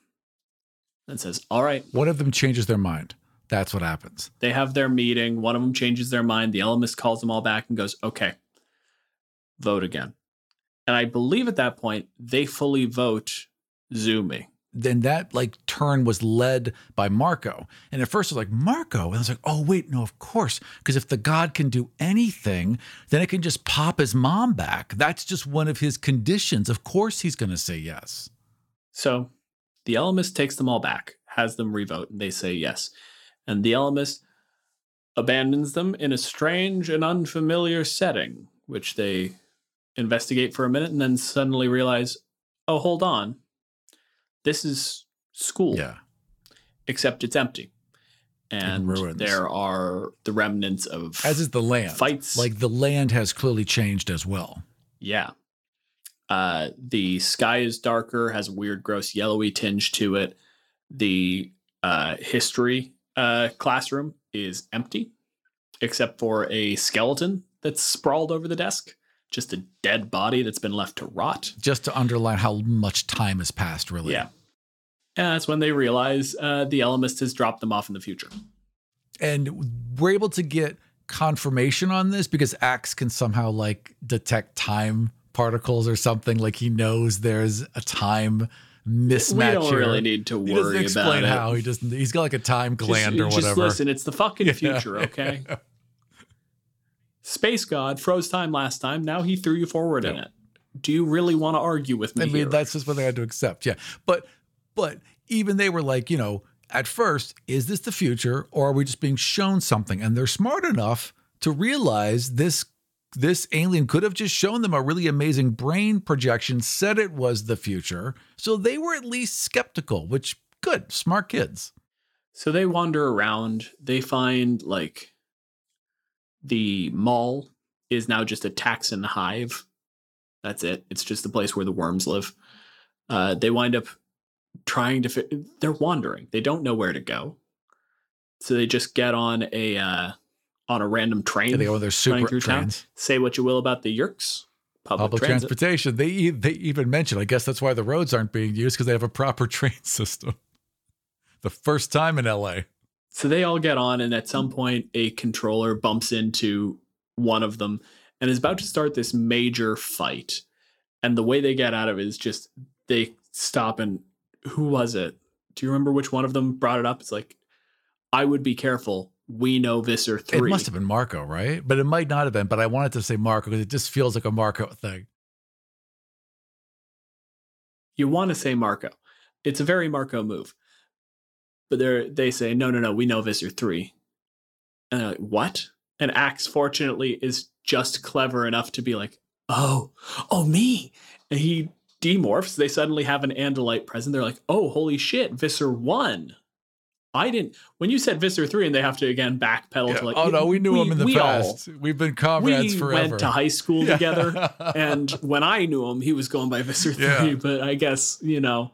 and says, All right, One of them changes their mind. That's what happens. they have their meeting. One of them changes their mind. The Ellimist calls them all back and goes, Okay, vote again. And I believe at that point, they fully vote Zumi. Then that like turn was led by Marco. And at first it was like Marco, and I was like, oh wait, no, of course, because if the god can do anything, then it can just pop his mom back. That's just one of his conditions. Of course, he's going to say yes. So the Ellimist takes them all back, has them revote, and they say yes. And the Ellimist abandons them in a strange and unfamiliar setting, which they investigate for a minute and then suddenly realize, oh, hold on. This is school, Yeah, except it's empty. And there are the remnants of as is the land. fights. Like the land has clearly changed as well. Yeah. Uh, the sky is darker, has a weird, gross, yellowy tinge to it. The uh, history uh, classroom is empty, except for a skeleton that's sprawled over the desk. Just a dead body that's been left to rot. Just to underline how much time has passed, really. Yeah. And that's when they realize uh, the Ellimist has dropped them off in the future. and we're able to get confirmation on this because Ax can somehow like detect time particles or something. Like he knows there's a time mismatch. we don't here. really need to worry He doesn't explain about how it. he doesn't. He's got like a time Just- gland or just, whatever. listen, it's the fucking *laughs* Yeah. future, okay? Space God froze time last time. Now he threw you forward in it. Do you really want to argue with me? I mean, here? that's just what they had to accept. Yeah, but but even they were like, you know, at first, is this the future or are we just being shown something? And they're smart enough to realize this this alien could have just shown them a really amazing brain projection, said it was the future. So they were at least skeptical, which good, smart kids. So they wander around. They find like the mall is now just a Taxxon hive. That's it. It's just the place where the worms live. Uh, they wind up trying to. Fi- they're wandering. They don't know where to go. So they just get on a uh, on a random train. And they go on their super through town. Say what you will about the Yeerks. Public, Public transportation. They they even mentioned. I guess that's why the roads aren't being used because they have a proper *laughs* train system. The first time in LA. So they all get on, and at some point, a controller bumps into one of them and is about to start this major fight. And the way they get out of it is just they stop and who was it? Do you remember which one of them brought it up? It's like, I would be careful. We know Visser 3. It must have been Marco, right? But it might not have been. But I wanted to say Marco because it just feels like a Marco thing. you want to say Marco. It's a very Marco move. But they they say, no, no, no, we know Visser 3. And they're like, what? And Ax, fortunately, is just clever enough to be like, oh, oh, me. And he demorphs. They suddenly have an Andalite present. They're like, oh, holy shit, Visser 1. I didn't. When you said Visser 3, and they have to again backpedal to like, oh no, we knew him in the we all we've been comrades we forever. went to high school *laughs* Yeah. together and *laughs* when I knew him, he was going by Visser 3. Yeah. But I guess, you know,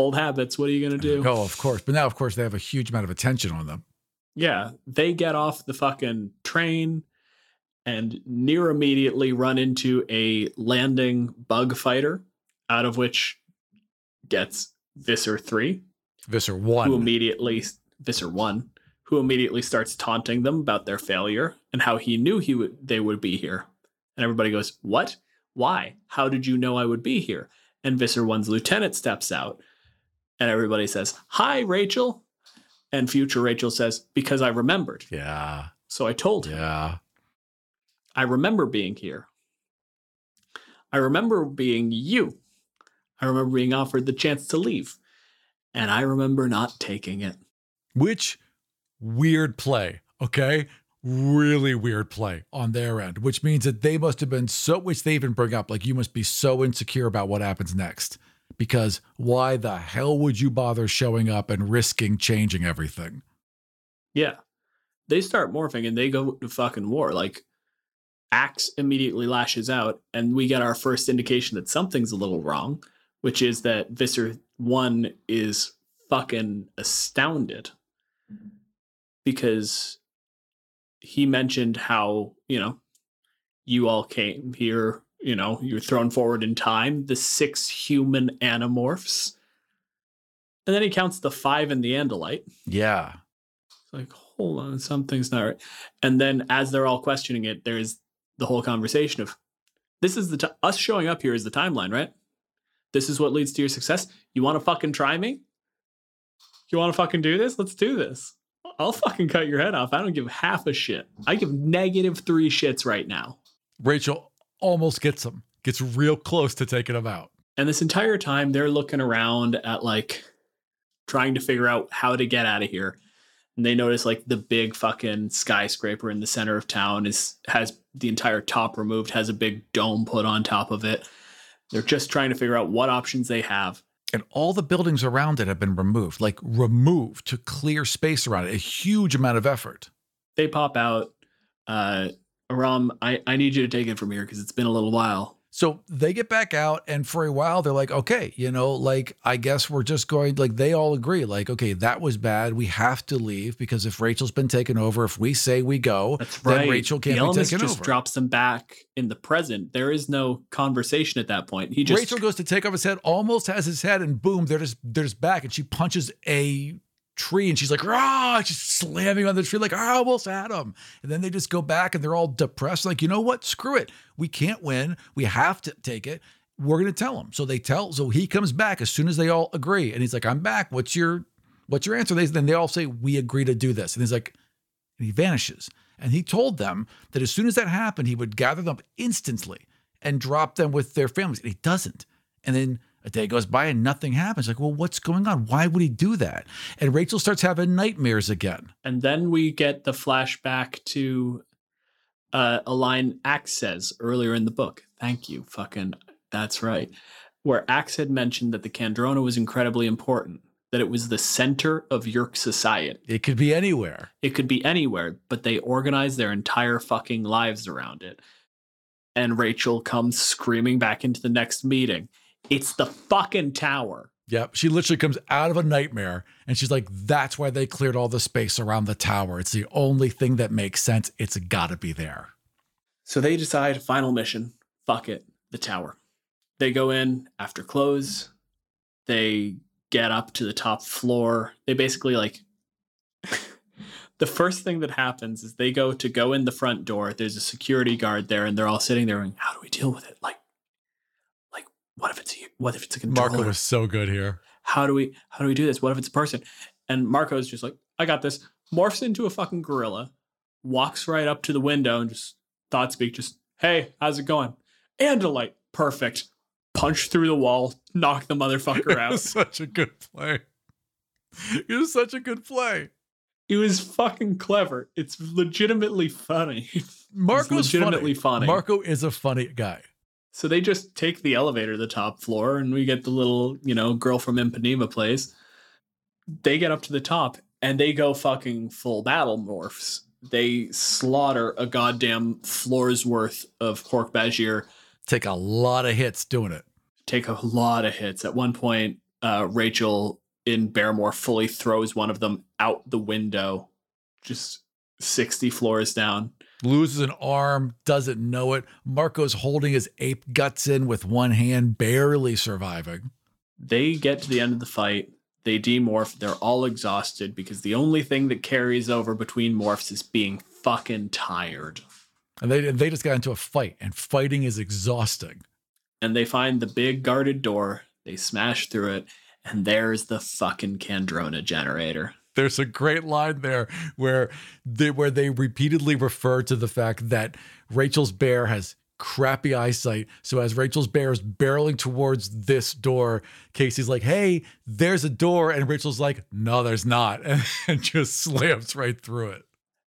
old habits. What are you going to do? Oh, of course. But now, of course, they have a huge amount of attention on them. Yeah. They get off the fucking train and near immediately run into a landing bug fighter, out of which gets Visser 3, Visser 1. who immediately, Visser 1, who immediately starts taunting them about their failure and how he knew he would they would be here. And everybody goes, What? Why? How did you know I would be here? And Visser One's lieutenant steps out, and everybody says, Hi, Rachel. And future Rachel says, Because I remembered. Yeah. So I told him. Yeah. I remember being here. I remember being you. I remember being offered the chance to leave. And I remember not taking it. Which weird play, okay? Really weird play on their end, which means that they must have been so, which they even bring up, like you must be so insecure about what happens next. Because why the hell would you bother showing up and risking changing everything? Yeah. They start morphing and they go to fucking war. Like, Ax immediately lashes out, and we get our first indication that something's a little wrong, which is that Visser 1 is fucking astounded because he mentioned how, you know, you all came here, you know, you're thrown forward in time, the six human animorphs. And then he counts the five in the Andalite. Yeah. It's like, hold on, something's not right. And then as they're all questioning it, there's the whole conversation of this is the t- us showing up here is the timeline, right? This is what leads to your success. You want to fucking try me? You want to fucking do this? Let's do this. I'll fucking cut your head off. I don't give half a shit. I give negative three shits right now. Rachel almost gets him, gets real close to taking him out. And this entire time, they're looking around at like trying to figure out how to get out of here. And they notice like the big fucking skyscraper in the center of town is has the entire top removed, has a big dome put on top of it. They're just trying to figure out what options they have. And all the buildings around it have been removed, like removed to clear space around it. A huge amount of effort. They pop out. Uh, Aram, I, I need you to take it from here because it's been a little while. So they get back out, and for a while, they're like, okay, you know, like, I guess we're just going, like, they all agree, like, okay, that was bad. We have to leave because if Rachel's been taken over, if we say we go, That's then right. Rachel can't the be taken just over. drops them back in the present. There is no conversation at that point. He just Rachel goes to take off his head, almost has his head, and boom, they're just they're just back, and she punches a tree, and she's like, "Ah!" She's slamming on the tree, like, "I almost had him." And then they just go back, and they're all depressed, like, you know what? Screw it. We can't win. We have to take it. We're gonna tell him. So they tell. So he comes back as soon as they all agree, and he's like, "I'm back. What's your what's your answer?" They then they all say, "We agree to do this," and he's like, and he vanishes. And he told them that as soon as that happened, he would gather them up instantly and drop them with their families. And he doesn't. And then a day goes by and nothing happens. Like, well, what's going on? Why would he do that? And Rachel starts having nightmares again. And then we get the flashback to uh, a line Ax says earlier in the book. Thank you, fucking. That's right. Where Ax had mentioned that the Kandrona was incredibly important, that it was the center of Yeerk society. It could be anywhere. It could be anywhere, but they organized their entire fucking lives around it. And Rachel comes screaming back into the next meeting. It's the fucking tower. Yep. She literally comes out of a nightmare and she's like, that's why they cleared all the space around the tower. It's the only thing that makes sense. It's got to be there. So they decide final mission. Fuck it, the tower. They go in after close. They get up to the top floor. They basically like *laughs* the first thing that happens is they go to go in the front door. There's a security guard there, and they're all sitting there going, "How do we deal with it? Like what if it's a, what if it's a controller? Marco was so good here. how do we how do we do this? What if it's a person? And Marco's just like, I got this. Morphs into a fucking gorilla, walks right up to the window and just thought speak, just, hey, how's it going? And a light. Perfect. Punch through the wall, knock the motherfucker *laughs* It out. was such a good play. It was such a good play. it was fucking clever. It's legitimately funny. *laughs* Marco's legitimately funny. Marco is a funny guy. So they just take the elevator to the top floor, and we get the little, you know, girl from Ipanema place. They get up to the top, and they go fucking full battle morphs. They slaughter a goddamn floor's worth of Hork Bajir, Take a lot of hits doing it. take a lot of hits. At one point, uh, Rachel in Bearmore fully throws one of them out the window, just 60 floors down. Loses an arm, doesn't know it. Marco's holding his ape guts in with one hand, barely surviving. they get to the end of the fight they demorph they're all exhausted because the only thing that carries over between morphs is being fucking tired And they they just got into a fight, and fighting is exhausting. and they find the big guarded door. They smash through it, and there's the fucking Kandrona generator. There's a great line there where they where they repeatedly refer to the fact that Rachel's bear has crappy eyesight. So as Rachel's bear is barreling towards this door, Cassie's like, "Hey, there's a door," and Rachel's like, "No, there's not," *laughs* and, and just slams right through it.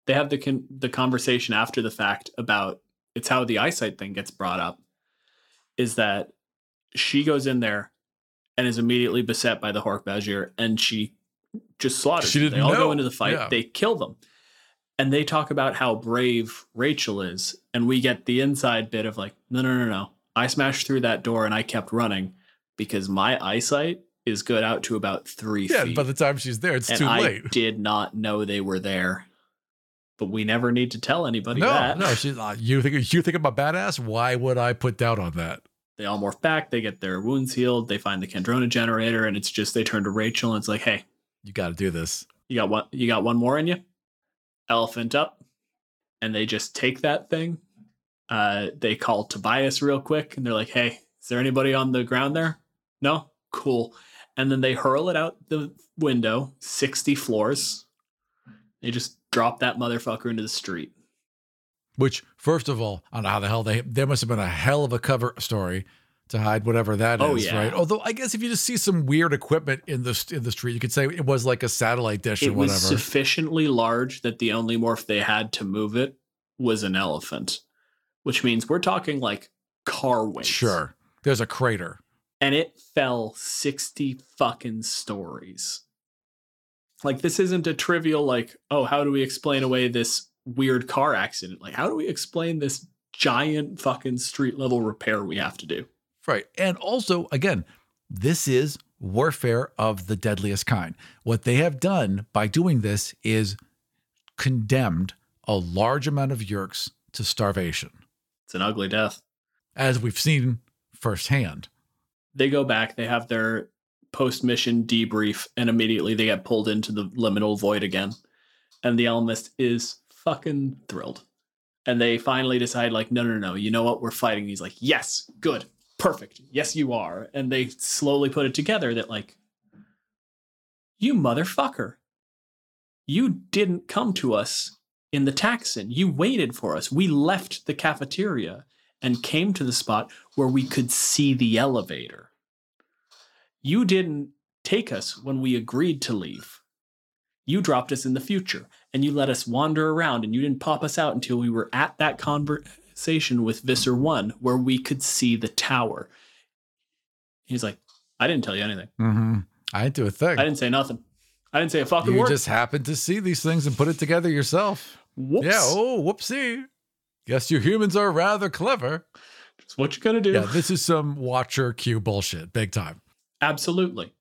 They have the con- the conversation after the fact about it's how the eyesight thing gets brought up. Is that she goes in there and is immediately beset by the Hork-Bajir, and she just slaughters. She didn't they all know. go into the fight. Yeah. They kill them, and they talk about how brave Rachel is, and we get the inside bit of like, no, no, no, no. I smashed through that door and I kept running because my eyesight is good out to about three Yeah, feet, by the time she's there, it's and too I late. did not know they were there. But we never need to tell anybody No, that. no, she's uh, you think you think I'm a badass? Why would I put doubt on that? They all morph back. They get their wounds healed. They find the Kandrona generator, and it's just they turn to Rachel and it's like, "Hey, You got to do this. You got one. You got one more in you. Elephant up, and they just take that thing. Uh, they call Tobias real quick, and they're like, "Hey, is there anybody on the ground there? No, cool." And then they hurl it out the window, sixty floors. They just drop that motherfucker into the street. Which, first of all, I don't know how the hell they there must have been a hell of a cover story to hide whatever that oh, is, Oh, yeah. right? Although I guess if you just see some weird equipment in the in the street, you could say it was like a satellite dish or It was whatever. sufficiently large that the only morph they had to move it was an elephant, which means we're talking like car weight. Sure, there's a crater. and it fell 60 fucking stories. Like this isn't a trivial like, oh, how do we explain away this weird car accident? Like how do we explain this giant fucking street level repair we have to do? Right. And also, again, this is warfare of the deadliest kind. What they have done by doing this is condemned a large amount of Yeerks to starvation, It's an ugly death. as we've seen firsthand. They go back, they have their post mission debrief, and immediately they get pulled into the liminal void again. And the Ellimist is fucking thrilled. And they finally decide, like, no, no, no, you know what? We're fighting. He's like, yes, good, perfect. Yes, you are. And they slowly put it together that, like, you motherfucker. You didn't come to us in the Taxxon. You waited for us. We left the cafeteria and came to the spot where we could see the elevator. You didn't take us when we agreed to leave. You dropped us in the future and you let us wander around and you didn't pop us out until we were at that conversation with Visser 1 where we could see the tower. He's like, I didn't tell you anything. Mm-hmm. I didn't do a thing. I didn't say nothing. I didn't say a fucking you word. You just happened to see these things and put it together yourself. Whoops. Yeah. Oh, whoopsie. Guess you humans are rather clever. It's what you gonna do. Yeah, this is some Watcher Q bullshit, big time. Absolutely.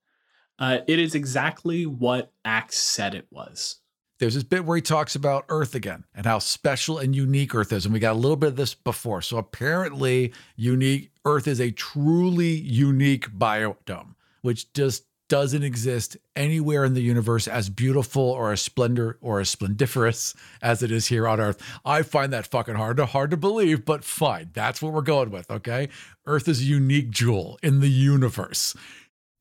Uh, it is exactly what Ax said it was. There's this bit where he talks about Earth again and how special and unique Earth is. And we got a little bit of this before. So apparently, unique Earth is a truly unique biodome, which just doesn't exist anywhere in the universe as beautiful or as splendor or as splendiferous as it is here on Earth. I find that fucking hard to hard to believe, but fine. That's what we're going with, okay? Earth is a unique jewel in the universe.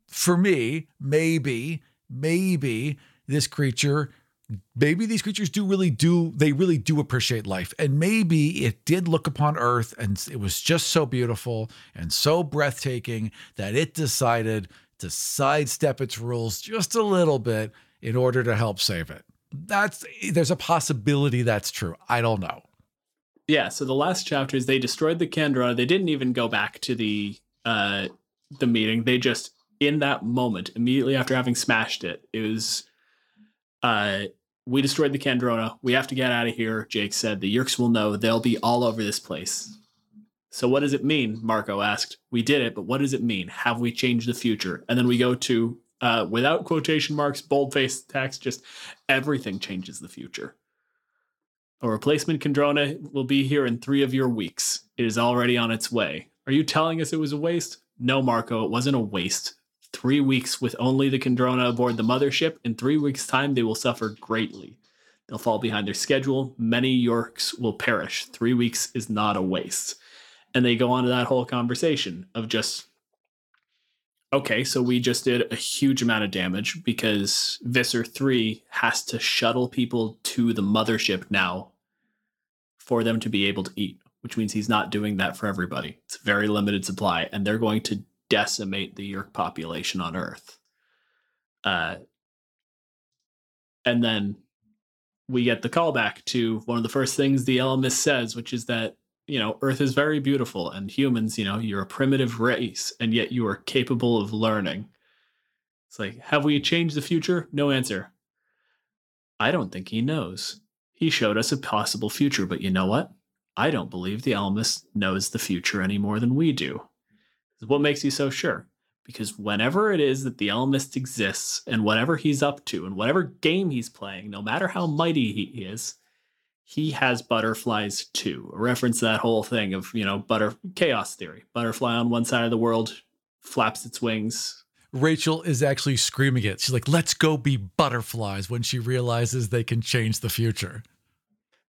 For me, maybe, maybe this creature maybe these creatures do really do they really do appreciate life and maybe it did look upon earth and it was just so beautiful and so breathtaking that it decided to sidestep its rules just a little bit in order to help save it that's there's a possibility that's true i don't know Yeah, so the last chapter is they destroyed the Kendra. They didn't even go back to the uh the meeting. They just in that moment, immediately after having smashed it, it was uh we destroyed the Kandrona. We have to get out of here, Jake said. The Yerks will know. They'll be all over this place. So what does it mean? Marco asked. We did it, but what does it mean? Have we changed the future? And then we go to uh without quotation marks, boldface text, just everything changes the future. A replacement Kandrona will be here in three of your weeks. It is already on its way. Are you telling us it was a waste? No, Marco, it wasn't a waste. Three weeks with only the Kandrona aboard the mothership. In three weeks' time, they will suffer greatly. They'll fall behind their schedule. Many Yeerks will perish. Three weeks is not a waste. And they go on to that whole conversation of just, okay, so we just did a huge amount of damage because Visser 3 has to shuttle people to the mothership now for them to be able to eat, which means he's not doing that for everybody. It's a very limited supply, and they're going to decimate the Yeerk population on Earth. Uh, and then we get the callback to one of the first things the Ellimist says, which is that you know Earth is very beautiful, and humans, you know, you're a primitive race, and yet you are capable of learning. It's like, have we changed the future? No answer. I don't think he knows. He showed us a possible future, but you know what? I don't believe the Ellimist knows the future any more than we do. What makes you so sure? Because whenever it is that the Ellimist exists and whatever he's up to and whatever game he's playing, no matter how mighty he is, he has butterflies too. A reference to that whole thing of, you know, butter chaos theory. Butterfly on one side of the world flaps its wings. Rachel is actually screaming it. She's like, let's go be butterflies when she realizes they can change the future.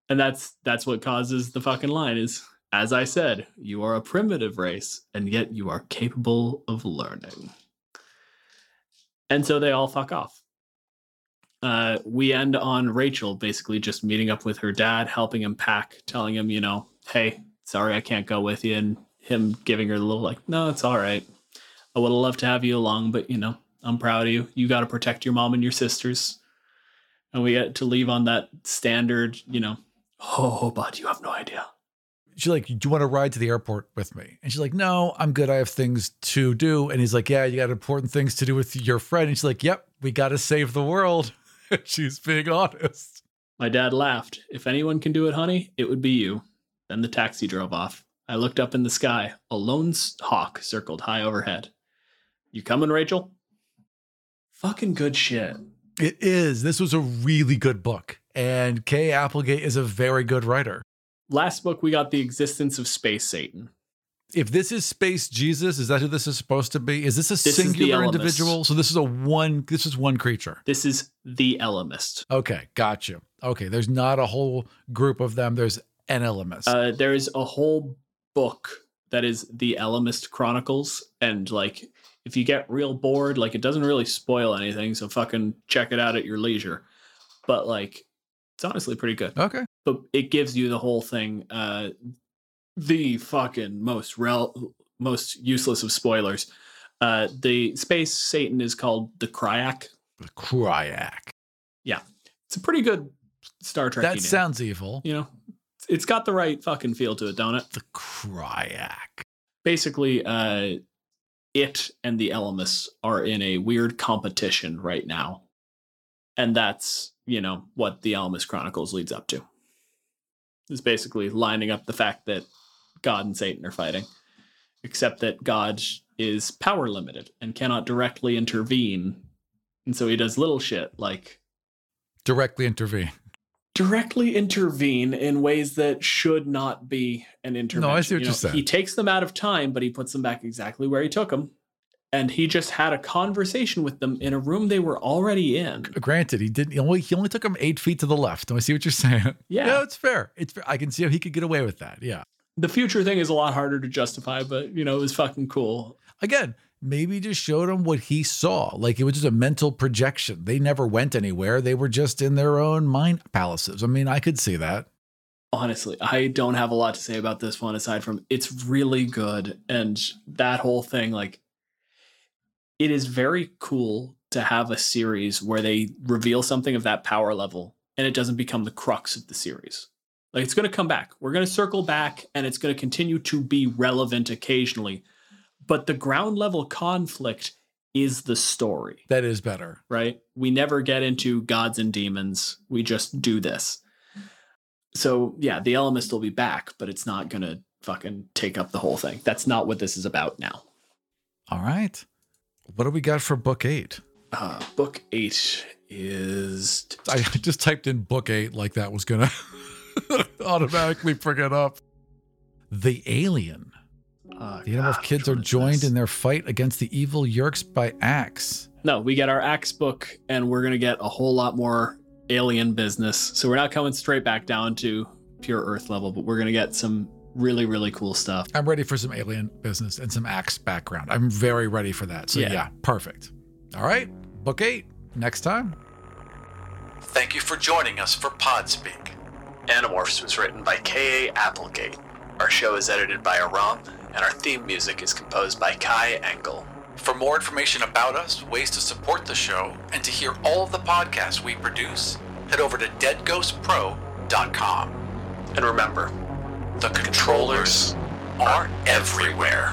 And that's that's what causes the fucking line is as I said, you are a primitive race, and yet you are capable of learning. And so they all fuck off. Uh, we end on Rachel basically just meeting up with her dad, helping him pack, telling him, you know, hey, sorry I can't go with you. And him giving her a little, like, no, it's all right. I would have loved to have you along, but, you know, I'm proud of you. You got to protect your mom and your sisters. And we get to leave on that standard, you know, oh, but you have no idea she's like, Do you want to ride to the airport with me? And she's like, No, I'm good. I have things to do. And he's like, Yeah, you got important things to do with your friend. And she's like, Yep, we got to save the world. *laughs* she's being honest. My dad laughed. If anyone can do it, honey, it would be you. Then the taxi drove off. I looked up in the sky. A lone hawk circled high overhead. You coming, Rachel? Fucking good shit. It is. This was a really good book. And Kay Applegate is a very good writer last book we got the existence of space satan. If this is space jesus is that who this is supposed to be? Is this a this singular individual? So this is a one this is one creature. This is the Ellimist okay gotcha okay there's not a whole group of them there's an Ellimist uh, there's a whole book that is the Ellimist chronicles and like if you get real bored like it doesn't really spoil anything so fucking check it out at your leisure. But like it's honestly pretty good okay but it gives you the whole thing. Uh, the fucking most rel- most useless of spoilers. Uh, the space Satan is called the Crayak. The Crayak. Yeah, it's a pretty good Star Trek. That sounds evil. You know, it's got the right fucking feel to it, don't it? The Crayak. Basically, uh, it and the Ellimist are in a weird competition right now, and that's you know what the Ellimist Chronicles leads up to is basically lining up the fact that God and Satan are fighting, except that God is power limited and cannot directly intervene. And so he does little shit like directly intervene. Directly intervene in ways that should not be an intervention. No, I see what you are saying. He takes them out of time, but he puts them back exactly where he took them and he just had a conversation with them in a room they were already in. Granted, he didn't. He only he only took them eight feet to the left. Do I see what you're saying? Yeah, yeah, it's fair. It's fair. I can see how he could get away with that. Yeah. The future thing is a lot harder to justify, but you know, it was fucking cool. Again, maybe just showed him what he saw. Like it was just a mental projection. They never went anywhere. They were just in their own mind palaces. I mean, I could see that. Honestly, I don't have a lot to say about this one aside from it's really good. And that whole thing, like it is very cool to have a series where they reveal something of that power level and it doesn't become the crux of the series. Like it's going to come back. We're going to circle back and it's going to continue to be relevant occasionally. But the ground level conflict is the story. That is better. Right? We never get into gods and demons. We just do this. So, yeah, the Ellimist will be back, but it's not going to fucking take up the whole thing. That's not what this is about now. All right. What do we got for book eight? Uh, book eight is. I *laughs* just typed in book eight like that was going *laughs* to automatically bring it up. The Alien. Uh, the of kids are joined this? in their fight against the evil Yeerks by Ax. No, we get our Ax book, and we're going to get a whole lot more alien business. So we're not coming straight back down to pure Earth level, but we're going to get some Really, really cool stuff. I'm ready for some alien business and some Ax background. I'm very ready for that. So Yeah. yeah, perfect. All right, book eight next time. Thank you for joining us for Podspeak. Animorphs was written by K.A. Applegate. Our show is edited by Aram, and our theme music is composed by Kai Engel. For more information about us, ways to support the show, and to hear all of the podcasts we produce, head over to deadghostpro.com. And remember, The controllers are everywhere.